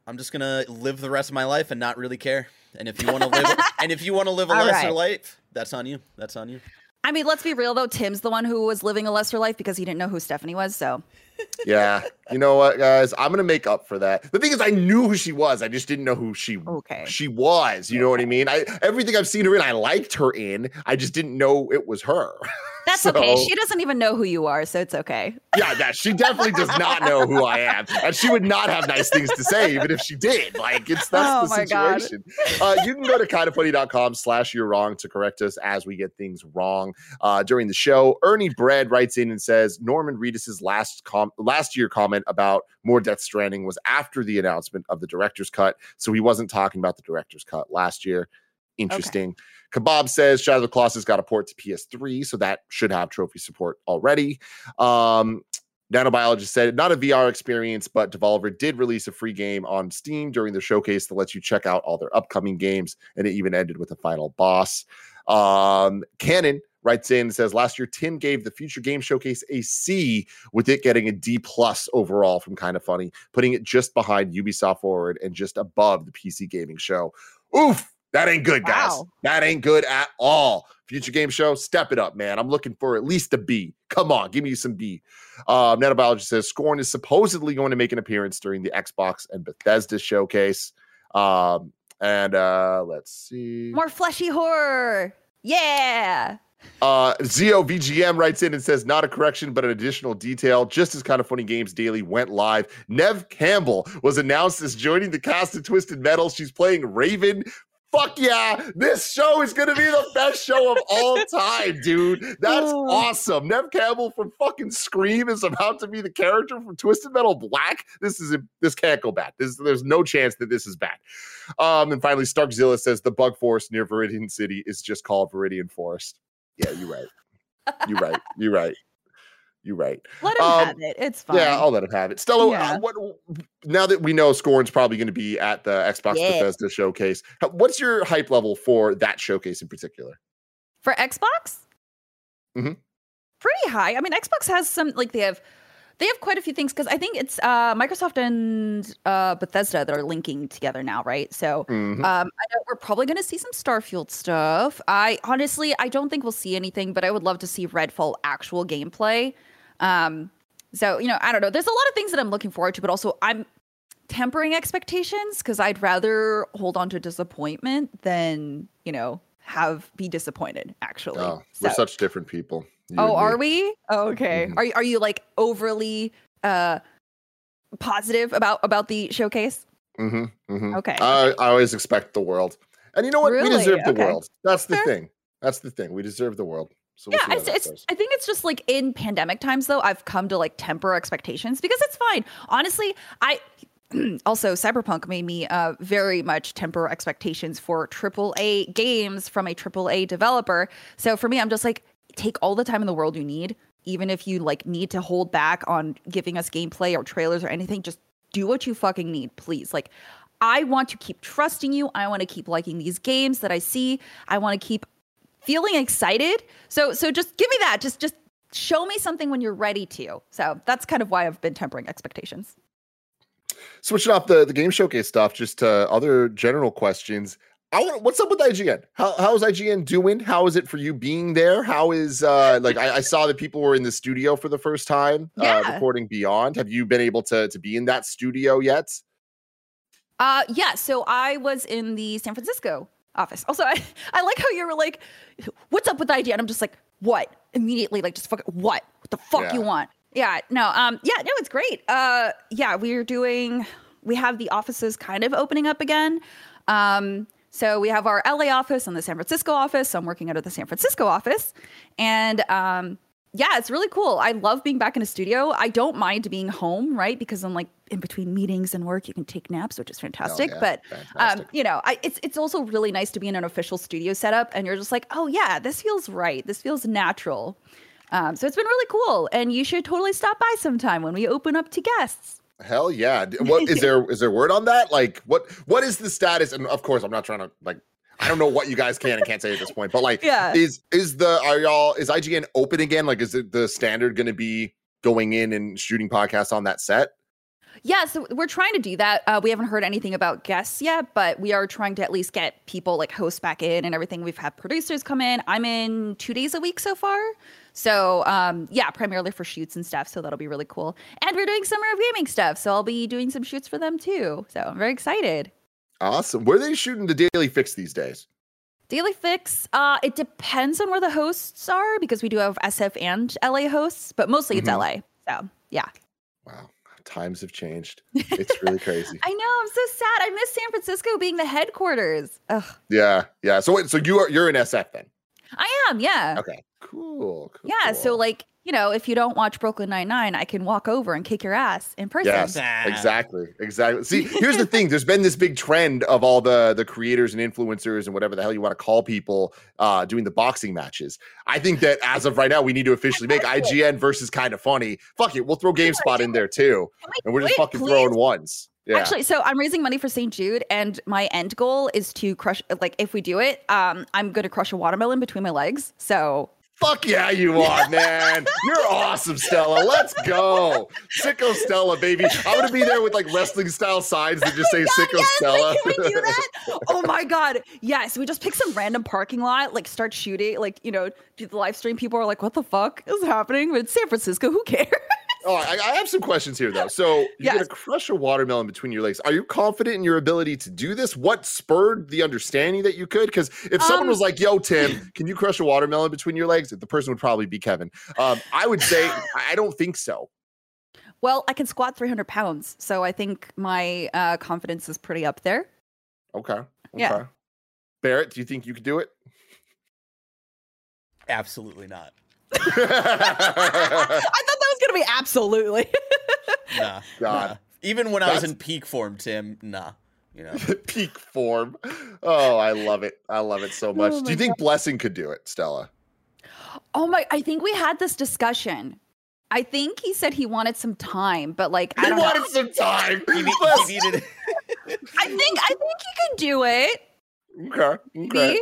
I'm just gonna live the rest of my life and not really care. And if you want to live, (laughs) and if you want to live a All lesser right. life, that's on you. That's on you. I mean, let's be real though. Tim's the one who was living a lesser life because he didn't know who Stephanie was. So (laughs) Yeah. You know what, guys? I'm gonna make up for that. The thing is, I knew who she was. I just didn't know who she Okay. she was. You know what I mean? I everything I've seen her in, I liked her in. I just didn't know it was her. (laughs) that's okay. She doesn't even know who you are, so it's okay. Yeah, that she definitely does not know who I am, and she would not have nice things to say even if she did. Like it's that's Oh the situation. Uh, you can go to kindoffunny.com slash you're wrong to correct us as we get things wrong uh, during the show. Ernie Bread writes in and says Norman Reedus's last com- last year comment about more Death Stranding was after the announcement of the director's cut, so he wasn't talking about the director's cut last year. Interesting. Kebab says Shadow of the Colossus got a port to PS3, so that should have trophy support already. Um, Nanobiologist said not a VR experience, but Devolver did release a free game on Steam during the showcase that lets you check out all their upcoming games, and it even ended with a final boss. Um, Canon writes in and says last year Tim gave the Future Game Showcase a C, with it getting a D plus overall from Kind of Funny, putting it just behind Ubisoft Forward and just above the PC Gaming Show. Oof, that ain't good, guys. Wow. That ain't good at all. Future Game Show, step it up, man. I'm looking for at least a B. Come on, give me some B. Um, Nanobiologist says Scorn is supposedly going to make an appearance during the Xbox and Bethesda showcase. Um, and uh, let's see. More fleshy horror. Yeah. Uh, Zio VGM writes in and says, not a correction, but an additional detail. Just as kind of funny games daily went live. Neve Campbell was announced as joining the cast of Twisted Metal. She's playing Raven. Fuck yeah, this show is gonna be the best show of all time, dude. That's Oh. awesome. Neve Campbell from fucking Scream is about to be the character from Twisted Metal Black. This is this can't go bad. This there's no chance that this is bad. Um, and finally, Starkzilla says the bug forest near Viridian City is just called Viridian Forest. Yeah, you're right. You're right. You're right. You're right. Let him Um, have it. It's fine. Yeah, I'll let him have it. Stella, uh, Yeah. what, now that we know Scorn's probably going to be at the Xbox Yeah. Bethesda showcase, what's your hype level for that showcase in particular? For Xbox? Mhm. Pretty high. I mean, Xbox has some like they have they have quite a few things because I think it's uh Microsoft and uh Bethesda that are linking together now, right? So Mhm. um I know we're probably gonna see some Starfield stuff. I honestly I don't think we'll see anything, but I would love to see Redfall actual gameplay. Um so you know, I don't know. There's a lot of things that I'm looking forward to, but also I'm tempering expectations because I'd rather hold on to disappointment than, you know, have be disappointed actually. Oh, we're such different people. Oh, are we? Oh, okay. Mhm. Are you are you like overly uh positive about about the showcase? Mm-hmm, mm-hmm. Okay. I, I always expect the world. And you know what? We deserve the Okay. world. That's the Fair. thing. That's the thing. We deserve the world. So we'll yeah, it's, it's. I think it's just like in pandemic times though, I've come to like temper expectations because it's fine. Honestly, I (clears throat) also Cyberpunk made me uh very much temper expectations for triple A games from a triple A developer. So for me, I'm just like take all the time in the world you need, even if you like need to hold back on giving us gameplay or trailers or anything, just do what you fucking need, please. Like I want to keep trusting you. I want to keep liking these games that I see. I want to keep feeling excited. So so just give me that. Just just show me something when you're ready to. So that's kind of why I've been tempering expectations. Switching off the, the game showcase stuff, just to other general questions. I want what's up with IGN? How how is IGN doing? How is it for you being there? How is uh like I, I saw that people were in the studio for the first time uh recording Beyond. Have you been able to to be in that studio yet? Uh yeah, so I was in the San Francisco office. Also, I, (laughs) I like how you were like, what's up with the idea? And I'm just like, what? Immediately, like just fuck what? What the fuck you want? Yeah, no, um, yeah, no, it's great. Uh yeah, we're doing we have the offices kind of opening up again. Um so we have our LA office and the San Francisco office. So I'm working out of the San Francisco office. And um yeah, it's really cool. I love being back in a studio. I don't mind being home, right? Because I'm like in between meetings and work, you can take naps, which is fantastic. yeah, But um, you know, I, it's it's also really nice to be in an official studio setup, and you're just like, oh yeah, this feels right. This feels natural. Um, so it's been really cool, and you should totally stop by sometime when we open up to guests. Hell yeah. What is (laughs) there is there word on that? Like what what is the status? And of course I'm not trying to like I don't know what you guys can and can't say at this point, but like Yeah. is is the are y'all is IGN open again? Like is it the standard gonna be going in and shooting podcasts on that set? Yeah, so we're trying to do that. Uh, we haven't heard anything about guests yet, but we are trying to at least get people like hosts back in and everything. We've had producers come in. I'm in two days a week so far. So um, yeah, primarily for shoots and stuff. So that'll be really cool. And we're doing summer of gaming stuff, so I'll be doing some shoots for them too. So I'm very excited. Awesome. Where are they shooting the Daily Fix these days? Daily Fix, uh, it depends on where the hosts are because we do have SF and LA hosts, but mostly it's Mhm. LA. So yeah. Wow. Times have changed. It's really crazy. (laughs) I know, I'm so sad. I miss San Francisco being the headquarters. Ugh. Yeah. Yeah. So wait, so you are you're in SF then? I am, yeah. Okay. Cool. cool Yeah, so like, you know, if you don't watch Brooklyn Nine Nine, I can walk over and kick your ass in person. Yes, Ah. exactly, exactly. See, here's the thing: there's been this big trend of all the the creators and influencers and whatever the hell you want to call people uh, doing the boxing matches. I think that as of right now, we need to officially make (laughs) IGN versus kind of funny. Fuck it, we'll throw GameSpot in there too, and we're just fucking please? throwing ones. Yeah. Actually, so I'm raising money for St. Jude, and my end goal is to crush. Like, if we do it, um, I'm gonna crush a watermelon between my legs. So Fuck yeah, you are, man. You're awesome, Stella. Let's go. Sicko Stella, baby. I'm gonna be there with like wrestling style signs that just oh say Sicko yes, Stella. Like, can we do that? oh my god, yes. We just pick some random parking lot, like start shooting, like you know, do the live stream. People are like, "What the fuck is happening?" But it's San Francisco. Who cares? Oh, I, I have some questions here though. So you're Yes. gonna crush a watermelon between your legs. Are you confident in your ability to do this? What spurred the understanding that you could? Because if someone Um, was like, "Yo, Tim, (laughs) can you crush a watermelon between your legs?" The person would probably be Kevin. Um, I would say I I don't think so. Well, I can squat 300 pounds, so I think my uh, confidence is pretty up there. Okay. Okay. Yeah. Barrett, do you think you could do it? Absolutely not. (laughs) (laughs) I thought that was gonna be absolutely. Nah. (laughs) God. nah. Even when I was in peak form, Tim, nah. You know. (laughs) Peak form. Oh, I love it. I love it so oh much. Oh do you think Blessing could do it, Stella? oh my! I think we had this discussion. I think he said he wanted some time, but like I He don't know. wanted some time. He, he needed. I think I think he could do it. Okay. Okay.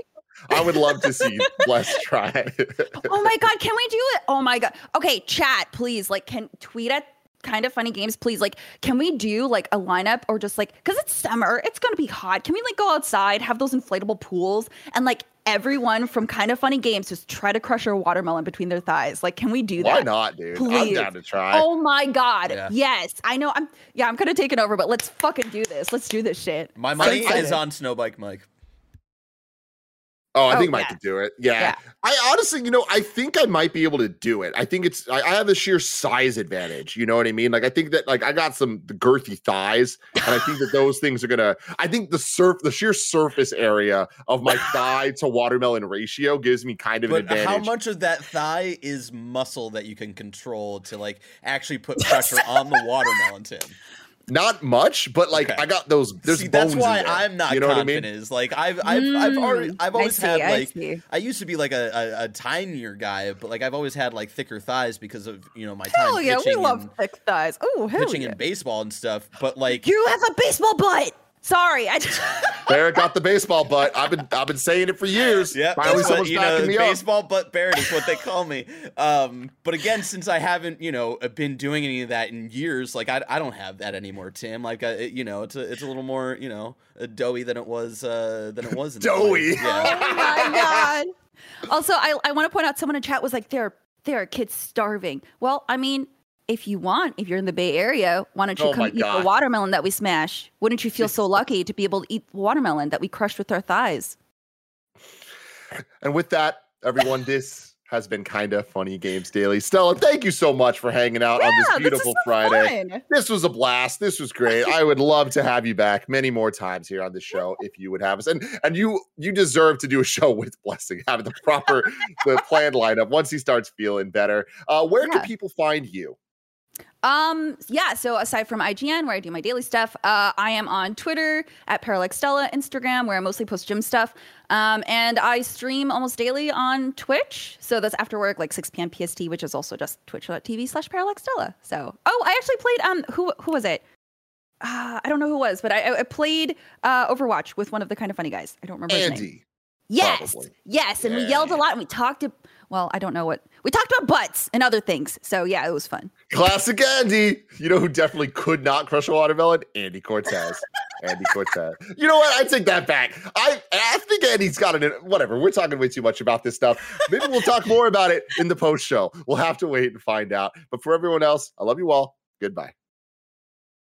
Me? I would love to see Bless try. (laughs) Oh my god, can we do it? Oh my god. Okay, chat, please. Like, can tweet at kind of funny games, please. Like, can we do like a lineup or just like because it's summer, it's gonna be hot. Can we like go outside, have those inflatable pools, and like everyone from kind of funny games just try to crush a watermelon between their thighs? Like, can we do that? Why not, dude? I'm Please. down to try. Oh my god. Yeah. Yes. I know I'm yeah, I'm kind of taking over, but let's fucking do this. Let's do this shit. My So money excited. is on Snowbike Mike. Oh, I Oh, think Mike yeah. could do it. Yeah. Yeah. I honestly, you know, I think I might be able to do it. I think it's I, I have the sheer size advantage. You know what I mean? Like I think that like I got some girthy thighs, and I think that (laughs) those things are gonna. I think the surf, the sheer surface area of my (laughs) thigh to watermelon ratio gives me kind of an But advantage. how much of that thigh is muscle that you can control to like actually put pressure on the watermelon, Tim? Not much, but like Okay. I got those. There's See, bones that's why in there. I'm not You know what I confident. mean? Is like I've I've I've already Mm, I've always see, had I like see. I used to be like a, a, a tinier guy, but like I've always had like thicker thighs because of you know my Hell time yeah, we pitching love and, thick thighs. Oh, hell pitching yeah. in baseball and stuff. But like You have a baseball butt. Sorry, I just (laughs) Barrett got the baseball butt. I've been I've been saying it for years. Yeah, Finally, that's what- someone's you backing know, me up. baseball butt Barrett is what they call me. Um, but again, since I haven't, you know, been doing any of that in years, like I, I don't have that anymore, Tim. Like, I, you know, it's a, it's a little more, you know, uh, doughy than it was, uh, than it was. In. Doughy. Yeah. (laughs) oh my god. Also, I, I want to point out someone in chat was like, there there are kids starving. Well, I mean, if you want, if you're in the Bay Area, why don't you Oh come eat God. the watermelon that we smash? Wouldn't you feel so lucky to be able to eat the watermelon that we crushed with our thighs? And with that, everyone, (laughs) this has been kind of funny games daily. Stella, thank you so much for hanging out on this beautiful is so Friday. fun. This was a blast. This was great. I would love to have you back many more times here on the show if you would have us. And and you you deserve to do a show with Blessing, have the proper the (laughs) planned lineup once he starts feeling better. Uh, where can people find you? Um, yeah, so aside from IGN, where I do my daily stuff, uh, I am on Twitter at Parallax Stella, Instagram, where I mostly post gym stuff. Um, and I stream almost daily on Twitch. So that's after work, like 6 p.m. PST, which is also just twitch.tv slash Parallax Stella. So, oh, I actually played, um, who, who was it? Uh, I don't know who it was, but I, I played uh, Overwatch with one of the kind of funny guys. I don't remember his name. Andy. Yes, Probably. yes, and we yelled a lot and we talked. To, well, I don't know what we talked about butts and other things. So yeah, it was fun. Classic Andy. You know who definitely could not crush a watermelon? Andy Cortez. Andy Cortez. You know what? I take that back. I I think Andy's got it. Whatever. We're talking way too much about this stuff. Maybe we'll talk more about it in the post show. We'll have to wait and find out. But for everyone else, I love you all. Goodbye.